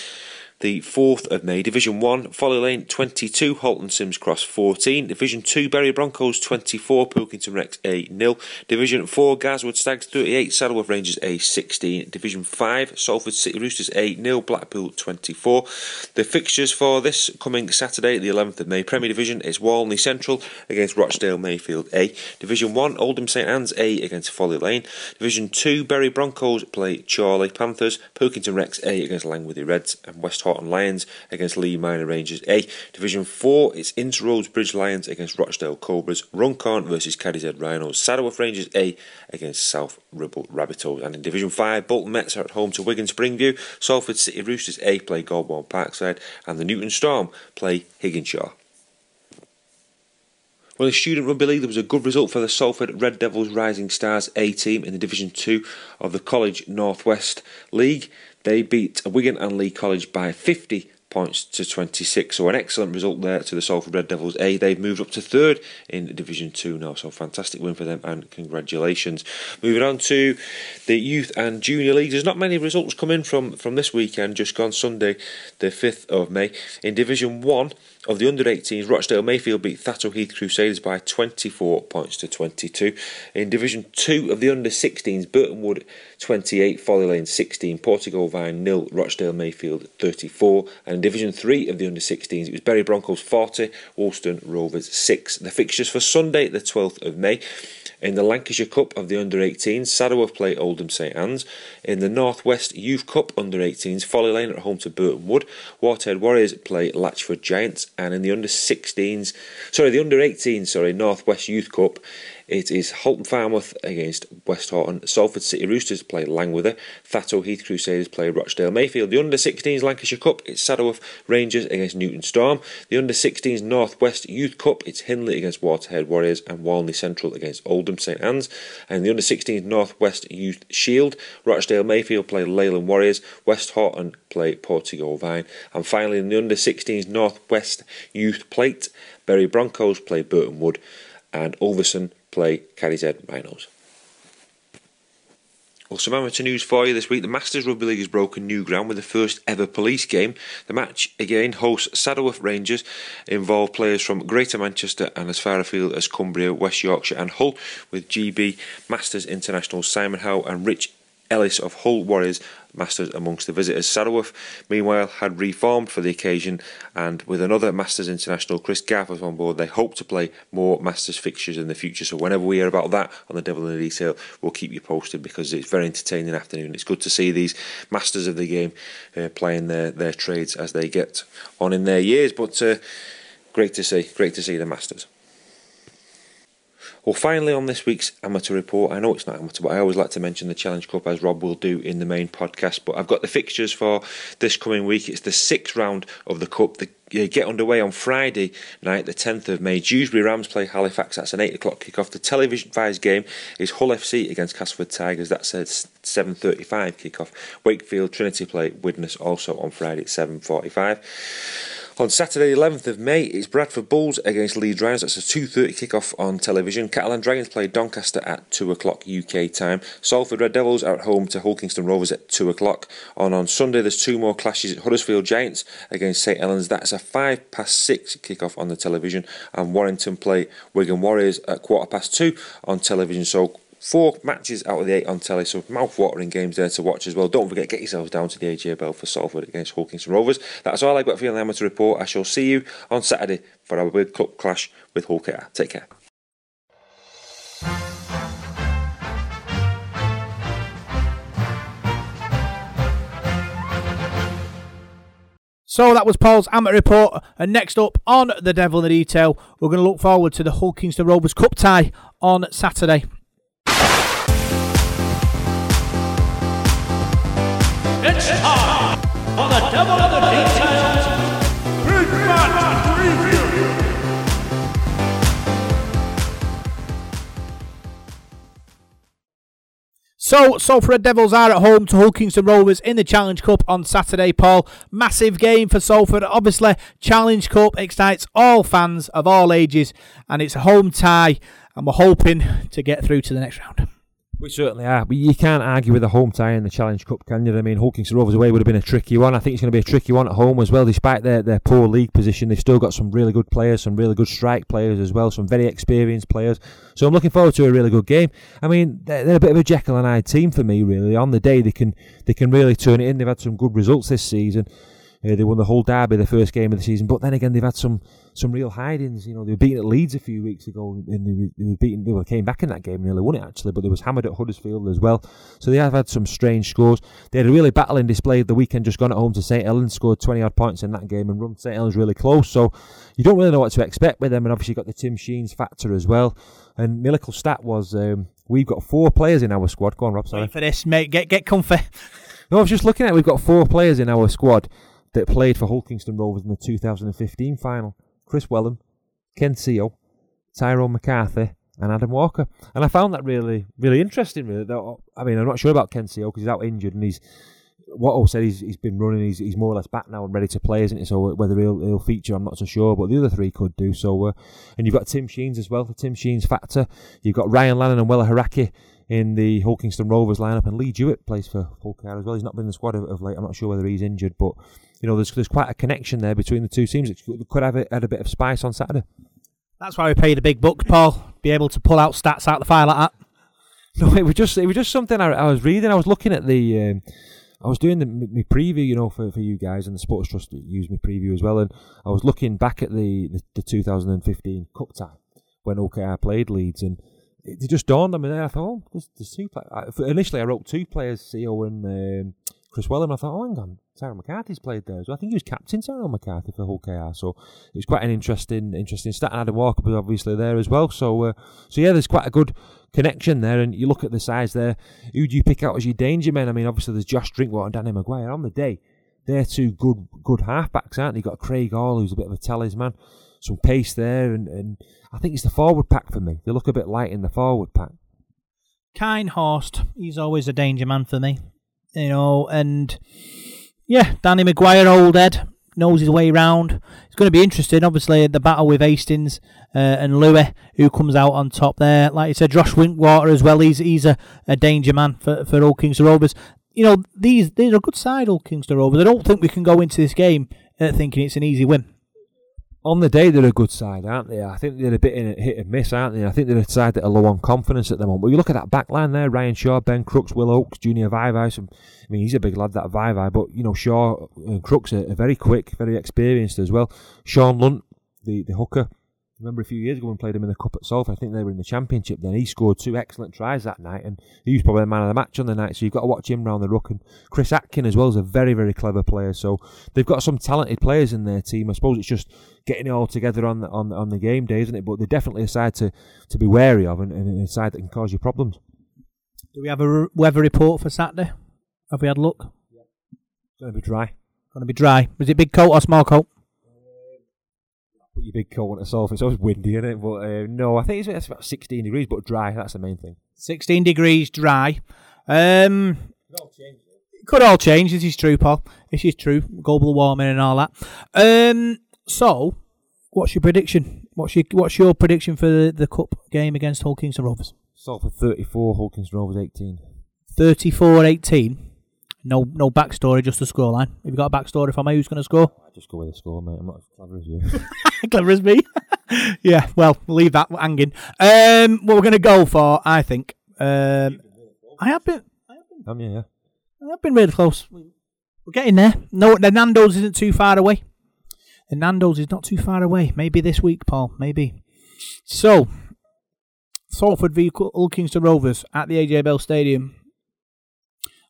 the 4th of May. Division 1, Folly Lane 22, Halton Simms Cross 14. Division 2, Bury Broncos 24, Pilkington Recs 8 0. Division 4, Gaswood Stags 38, Saddleworth Rangers A 16. Division 5, Salford City Roosters A 0, Blackpool 24. The fixtures for this coming Saturday, the 11th of May, Premier Division is Walney Central against Rochdale Mayfield A. Division 1, Oldham St Anne's A against Folly Lane. Division 2, Bury Broncos play Chorley Panthers, Pilkington Recs A against Langworthy Reds, and West Horton Lions against Leigh Miners Rangers A. Division 4, it's Interroads Bridge Lions against Rochdale Cobras, Runcorn versus Cadishead Rhinos, Saddleworth Rangers A against South Ribble Rabbitohs. And in Division 5, Bolton Mets are at home to Wigan Springview, Salford City Roosters A play Golborne Parkside, and the Newton Storm play Higginshaw. Well, in Student Rugby League, there was a good result for the Salford Red Devils Rising Stars A team in the Division 2 of the College Northwest League. They beat Wigan and Leigh College by 50 points to 26. So an excellent result there to the Salford Red Devils A. They've moved up to third in Division 2 now. So fantastic win for them and congratulations. Moving on to the youth and junior leagues. There's not many results coming from, from this weekend, just gone Sunday, the 5th of May. In Division 1, of the under 18s, Rochdale Mayfield beat Thatto Heath Crusaders by 24 points to 22. In Division 2 of the under 16s, Burtonwood 28, Folly Lane 16, Portico Vine nil, Rochdale Mayfield 34. And in Division 3 of the under 16s, it was Bury Broncos 40, Woolston Rovers 6. The fixtures for Sunday, the 12th of May. In the Lancashire Cup of the under 18s, Saddleworth play Oldham St Anne's. In the Northwest Youth Cup under 18s, Folly Lane at home to Burtonwood. Waterhead Warriors play Latchford Giants. And in the under 16s, sorry, the under 18s, sorry, Northwest Youth Cup, it is Halton Farnworth against West Horton. Salford City Roosters play Langworthy. Thatto Heath Crusaders play Rochdale Mayfield. The under 16s Lancashire Cup, it's Saddleworth Rangers against Newton Storm. The under 16s Northwest Youth Cup, it's Hindley against Waterhead Warriors and Walney Central against Oldham St Anne's. And the under 16s Northwest Youth Shield, Rochdale Mayfield play Leyland Warriors. West Horton play Portico Vine. And finally, in the under 16s Northwest Youth Plate, Bury Broncos play Burtonwood and Ulverston play Cadishead Rhinos. Well, some amateur news for you this week. The Masters Rugby League has broken new ground with the first ever police game. The match, again, hosts Saddleworth Rangers, involved players from Greater Manchester and as far afield as Cumbria, West Yorkshire, and Hull, with GB Masters International Simon Howe and Rich Ellis of Hull Warriors Masters amongst the visitors. Saddleworth, meanwhile, had reformed for the occasion, and with another Masters international, Chris Garforth on board, they hope to play more Masters fixtures in the future. So whenever we hear about that on the Devil in the Detail, we'll keep you posted because it's very entertaining afternoon. It's good to see these Masters of the game uh, playing their, their trades as they get on in their years, but uh, great to see, great to see the Masters. Well, finally, on this week's amateur report, I know it's not amateur, but I always like to mention the Challenge Cup as Rob will do in the main podcast. But I've got the fixtures for this coming week. It's the sixth round of the Cup. The uh, get underway on Friday night, the 10th of May. Dewsbury Rams play Halifax. That's an 8 o'clock kick-off. The television-vised game is Hull FC against Castleford Tigers. That's a 7.35 kick-off. Wakefield Trinity play Widnes also on Friday at 7.45. On Saturday, 11th of May, it's Bradford Bulls against Leeds Rhinos. That's a 2.30 kick-off on television. Catalan Dragons play Doncaster at 2 o'clock UK time. Salford Red Devils are at home to Hull Kingston Rovers at 2 o'clock. On on Sunday, there's two more clashes. at Huddersfield Giants against St Helens. That's a 5 past 6 kick-off on the television. And Warrington play Wigan Warriors at quarter past 2 on television. So Four matches out of the eight on telly, so mouth-watering games there to watch as well. Don't forget, get yourselves down to the AJ Bell for Salford against Hull Kingston Rovers. That's all I've got for you on the amateur report. I shall see you on Saturday for our big club clash with KR. Take care. So that was Paul's amateur report. And next up on the Devil in the Detail, we're going to look forward to the Hull Kingston Rovers Cup tie on Saturday. It's time for the Devil of the Details Big Match Review. So, Salford Devils are at home to Hull Kingston Rovers in the Challenge Cup on Saturday, Paul. Massive game for Salford. Obviously, Challenge Cup excites all fans of all ages, and it's a home tie, and we're hoping to get through to the next round. We certainly are. You can't argue with a home tie in the Challenge Cup, can you? I mean, Kingston Rovers away would have been a tricky one. I think it's going to be a tricky one at home as well, despite their, their poor league position. They've still got some really good players, some really good strike players as well, some very experienced players. So I'm looking forward to a really good game. I mean, they're, they're a bit of a Jekyll and Hyde team for me, really. On the day, they can they can really turn it in. They've had some good results this season. Uh, they won the whole derby, the first game of the season. But then again, they've had some some real hidings. You know, they were beaten at Leeds a few weeks ago, and they were, they were beaten. They were, came back in that game, and nearly won it actually. But they was hammered at Huddersfield as well. So they have had some strange scores. They had a really battling display the weekend. Just gone at home to St Helens, scored twenty odd points in that game, and run St Helens really close. So you don't really know what to expect with them. And obviously, you've got the Tim Sheens factor as well. And my little stat was um, we've got four players in our squad. Go on, Rob. Sorry. Wait for this, mate. Get get comfy. No, I was just looking at. it. We've got four players in our squad that played for Hull Kingston Rovers in the 2015 final. Kris Welham, Ken Sio, Tyrone McCarthy, and Adam Walker. And I found that really, really interesting. Really, I mean, I'm not sure about Ken Sio because he's out injured and he's. Watto said he's, he's been running. He's, he's more or less back now and ready to play, isn't he? So whether he'll, he'll feature, I'm not so sure. But the other three could do. So, uh, and you've got Tim Sheens as well. The Tim Sheens factor. You've got Ryan Lannon and Weller Hauraki in the Hull Kingston Rovers lineup, and Lee Jewitt plays for Hull KR as well. He's not been in the squad of, of late. I'm not sure whether he's injured, but you know, there's there's quite a connection there between the two teams. It could have had a bit of spice on Saturday. That's why we pay the big bucks, Paul. Be able to pull out stats out the fire like that. No, it was just it was just something I, I was reading. I was looking at the. Um, I was doing the my preview, you know, for, for you guys, and the Sports Trust used my preview as well. And I was looking back at the, the, the 2015 Cup tie when OKR played Leeds, and it, it just dawned on me there. I thought, oh, there's, there's two players. Initially, I wrote two players, Sio and um, Kris Welham. I thought, oh, hang on, Tyrone McCarthy's played there. I think he was captain Tyrone McCarthy for Hull KR. So it was quite an interesting, interesting stat. And Adam Walker was obviously there as well. So, uh, so yeah, there's quite a good connection there. And you look at the size there. Who do you pick out as your danger men? I mean, obviously there's Josh Drinkwater and Danny McGuire on the day. They're two good, good halfbacks, aren't they? You've got Craig Hall, who's a bit of a talisman. Some pace there, and, and I think it's the forward pack for me. They look a bit light in the forward pack. Kine Horst, he's always a danger man for me. You know, and yeah, Danny McGuire, old Ed. knows his way round. It's going to be interesting. Obviously, the battle with Hastings uh, and Lui, who comes out on top there. Like you said, Josh Drinkwater as well. He's he's a, a danger man for for Old Kingston Rovers. You know, these these are a good side, Old Kingston Rovers. I don't think we can go into this game uh, thinking it's an easy win. On the day, they're a good side, aren't they? I think they're a bit in a hit and miss, aren't they? I think they're a side that are low on confidence at the moment. But you look at that back line there: Ryan Shaw, Ben Crooks, Will Oakes, Junior Vaivai. I mean, he's a big lad, that Vaivai. But you know, Shaw and Crooks are, are very quick, very experienced as well. Shaun Lunt, the the hooker. Remember a few years ago when we played him in the cup at Salford. I think they were in the championship. Then he scored two excellent tries that night, and he was probably the man of the match on the night. So you've got to watch him round the ruck. And Chris Atkin as well is a very very clever player. So they've got some talented players in their team. I suppose it's just getting it all together on the on on the game day, isn't it? But they're definitely a side to, to be wary of, and, and a side that can cause you problems. Do we have a r- weather report for Saturday? Have we had a look? It's going to be dry. Going to be dry. Was it big coat or small coat? Put your big coat on Salford. It's always windy, isn't it? But uh, no, I think it's, it's about 16 degrees, but dry. That's the main thing. 16 degrees, dry. Um, could all change. This is true, Paul. This is true. Global warming and all that. Um, so, what's your prediction? What's your What's your prediction for the, the cup game against Hull Kingston Rovers? Salford 34, Hawkins Rovers 18. 34-18. No, no backstory, just a scoreline. Have you got a backstory for me? Who's going to score? I just go with the score, mate. I'm not as clever as you. Clever as me. yeah. Well, leave that hanging. Um, what we're going to go for, I think. Um, I have been. um, yeah, yeah. I've been really close. We're getting there. No, the Nando's isn't too far away. The Nando's is not too far away. Maybe this week, Paul. Maybe. So, Salford v Hull Kingston Rovers at the AJ Bell Stadium.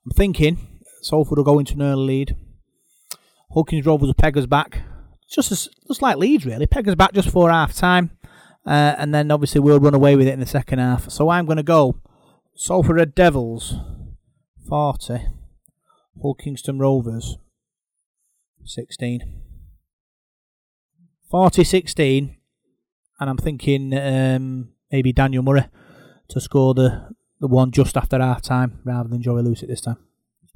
I'm thinking Salford will go into an early lead. Kingston Rovers will peg us back. Just as, just like Leeds, really. Peg us back just for half time. Uh, and then obviously we'll run away with it in the second half. So I'm going to go Salford Red Devils 40. Hull Kingston Rovers 16. 40 16. And I'm thinking um, maybe Daniel Murray to score the, the one just after half time rather than Joey Lussick this time.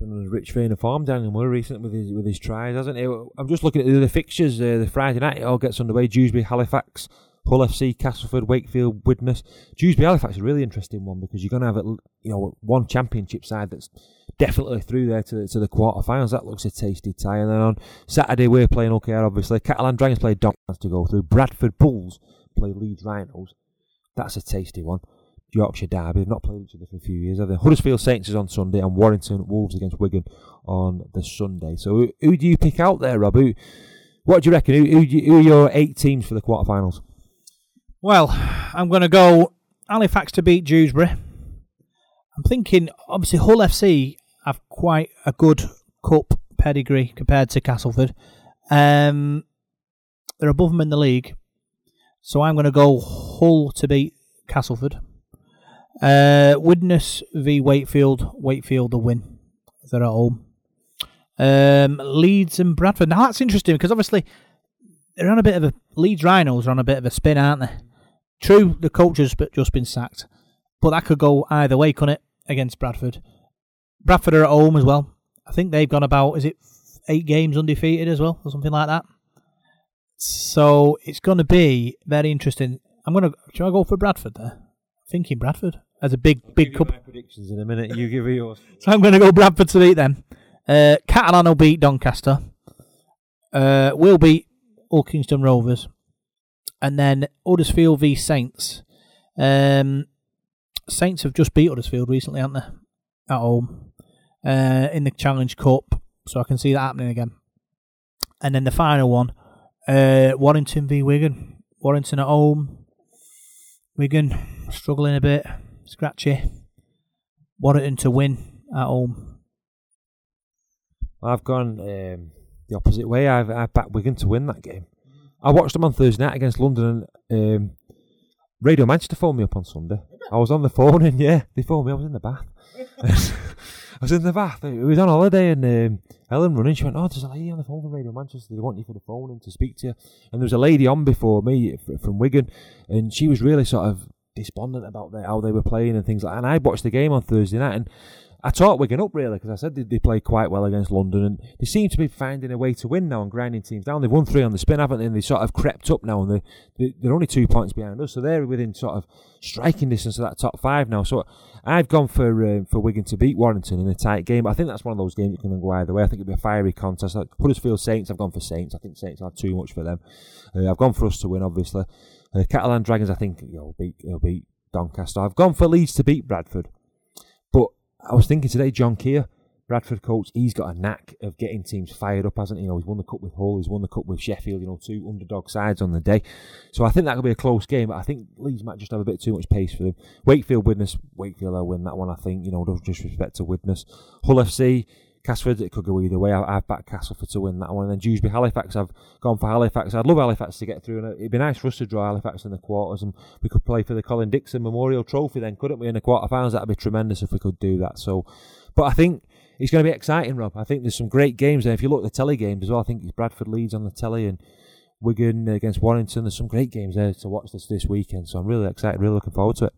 Been rich vein of form, Daniel Murray, recently with his with his tries, hasn't he? I'm just looking at the other fixtures. Uh, the Friday night it all gets underway. Dewsbury, Halifax, Hull FC, Castleford, Wakefield, Widnes. Dewsbury, Halifax is a really interesting one because you're going to have a, you know one championship side that's definitely through there to the, to the quarterfinals. That looks a tasty tie. And then on Saturday we're playing OKR obviously. Catalan Dragons play Docklands to go through. Bradford Bulls play Leeds Rhinos. That's a tasty one. Yorkshire Derby. They've not played each other for a few years, have they? Huddersfield Saints is on Sunday and Warrington Wolves against Wigan on the Sunday. So who, who do you pick out there, Rob? Who, what do you reckon? Who, who, who are your eight teams for the quarterfinals? Well, I'm going to go Halifax to beat Dewsbury. I'm thinking, obviously, Hull FC have quite a good cup pedigree compared to Castleford. Um, they're above them in the league. So I'm going to go Hull to beat Castleford. Uh, Widnes v Wakefield. Wakefield the win. They're at home. Um, Leeds and Bradford. Now that's interesting because obviously they're on a bit of a Leeds Rhinos are on a bit of a spin, aren't they? True, the coach has just been sacked, but that could go either way, couldn't it? Against Bradford, Bradford are at home as well. I think they've gone about is it eight games undefeated as well, or something like that. So it's going to be very interesting. I'm going to. I go for Bradford there? Thinking Bradford as a big big cup. predictions in a minute. You give me yours. So I'm going to go Bradford to beat them. Uh, Catalan will beat Doncaster. Uh, we'll beat All Kingston Rovers. And then Huddersfield v Saints. Um, Saints have just beat Huddersfield recently, haven't they? At home. Uh, in the Challenge Cup. So I can see that happening again. And then the final one. Uh, Warrington v Wigan. Warrington at home. Wigan struggling a bit. Scratchy. Warrington to win at home. I've gone um, the opposite way. I've, I've backed Wigan to win that game. I watched them on Thursday night against London, and um, Radio Manchester phoned me up on Sunday. I was on the phone, and yeah, they phoned me. I was in the bath. I was in the bath. We was on holiday, and um, Ellen running. She went, "Oh, there's a lady on the phone from Radio Manchester. They want you for the phone and to speak to you." And there was a lady on before me from Wigan, and she was really sort of despondent about how they were playing and things like. that. And I watched the game on Thursday night, and I taught Wigan up really because I said they, they played quite well against London and they seem to be finding a way to win now and grinding teams down. They've won three on the spin, haven't they? And they sort of crept up now and they, they, they're only two points behind us, so they're within sort of striking distance of that top five now. So I've gone for uh, for Wigan to beat Warrington in a tight game. I think that's one of those games that can go either way. I think it'll be a fiery contest. Like Huddersfield Saints, I've gone for Saints. I think Saints have too much for them. Uh, I've gone for us to win, obviously. Catalan Dragons, I think you know, beat, will beat Doncaster. I've gone for Leeds to beat Bradford. But I was thinking today, John Kear, Bradford coach, he's got a knack of getting teams fired up, hasn't he? You know, he's won the cup with Hull, he's won the cup with Sheffield. You know, two underdog sides on the day. So I think that could be a close game. But I think Leeds might just have a bit too much pace for them. Wakefield, Widnes, Wakefield, will win that one. I think. You know, no disrespect to Widnes, Hull FC. Castleford, it could go either way. I, have backed Castleford to win that one. And then Dewsbury Halifax, I've gone for Halifax. I'd love Halifax to get through, and it'd be nice for us to draw Halifax in the quarters, and we could play for the Colin Dixon Memorial Trophy then, couldn't we, in the quarterfinals? That'd be tremendous if we could do that. So, but I think it's going to be exciting, Rob. I think there's some great games there. If you look at the telly games as well, I think it's Bradford Leeds on the telly and Wigan against Warrington. There's some great games there to watch this this weekend. So I'm really excited, really looking forward to it.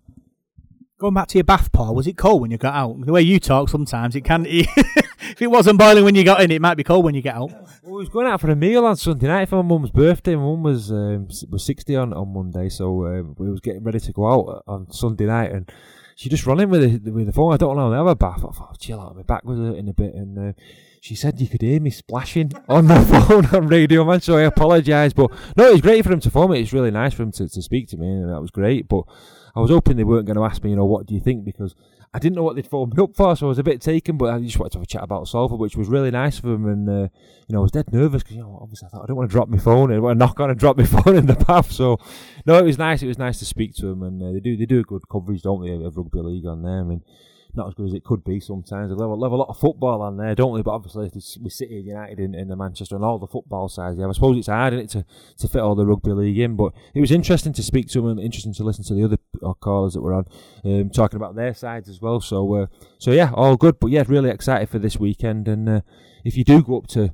Going back to your bath, Paul, was it cold when you got out? The way you talk sometimes, it can. if it wasn't boiling when you got in, it might be cold when you get out. Well, we was going out for a meal on Sunday night for my mum's birthday. My mum was um, was 60 on, on Monday, so uh, we was getting ready to go out on Sunday night and she just running with the, with the phone. I don't know. I have a bath. I thought, chill out. My back was hurting a bit, and uh, she said you could hear me splashing on the phone on radio, man. So I apologise, but no, it was great for him to phone me. It's really nice for him to, to speak to me, and that was great. But I was hoping they weren't going to ask me, you know, what do you think? Because I didn't know what they'd phone me up for, so I was a bit taken. But I just wanted to have a chat about Salford, which was really nice of them. And uh, you know, I was dead nervous because you know, obviously I thought I don't want to drop my phone. And want to knock on and drop my phone in the bath. So no, it was nice. It was nice to speak to them, and uh, they do they do a good coverage, don't they, of rugby league on there. I mean not as good as it could be sometimes. They love, a lot of football on there, don't they? But obviously, we City United in, in the Manchester and all the football sides. Yeah, I suppose it's hard it, to, to fit all the rugby league in, but it was interesting to speak to them and interesting to listen to the other uh, callers that were on um, talking about their sides as well. So, uh, so yeah, all good. But yeah, really excited for this weekend. And uh, if you do go up to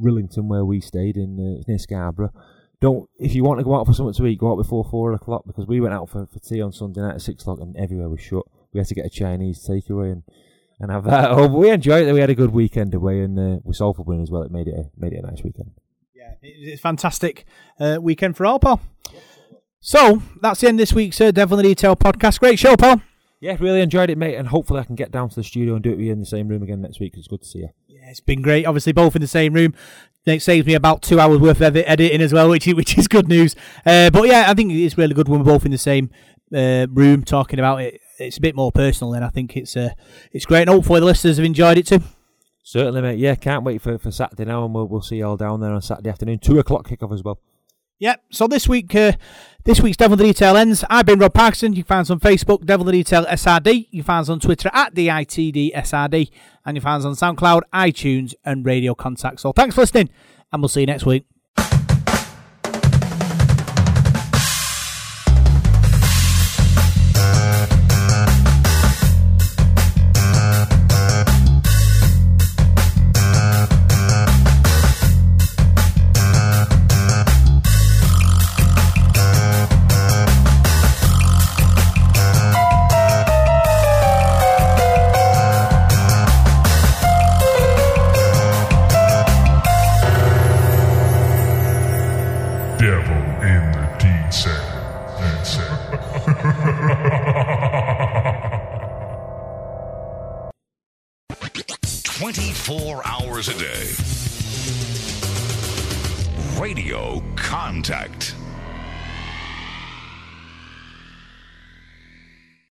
Rillington, where we stayed in uh, near Scarborough, don't if you want to go out for something to eat, go out before four o'clock because we went out for, for tea on Sunday night at six o'clock and everywhere was shut we had to get a Chinese takeaway and, and have that. Oh, but we enjoyed it. We had a good weekend away, and uh, we solved for win as well. It made it a, made it a nice weekend. Yeah, it's a fantastic uh, weekend for all, Paul. So that's the end of this week's uh, Devil in the Detail podcast. Great show, Paul. Yeah, really enjoyed it, mate, and hopefully I can get down to the studio and do it with you in the same room again next week. It's good to see you. Yeah, it's been great. Obviously, both in the same room. It saves me about two hours worth of editing as well, which is, which is good news. Uh, but yeah, I think it's really good when we're both in the same uh, room talking about it it's a bit more personal, and I think it's uh, it's great. And hopefully the listeners have enjoyed it too. Certainly, mate. Yeah, can't wait for, for Saturday now, and we'll we'll see you all down there on Saturday afternoon, two o'clock kickoff as well. Yeah. So this week, uh, this week's Devil the Detail ends. I've been Rob Parkinson. You can find us on Facebook, Devil the Detail SRD. You can find us on Twitter at the ITD SRD, and you can find us on SoundCloud, iTunes, and Radio Contact. So thanks for listening, and we'll see you next week.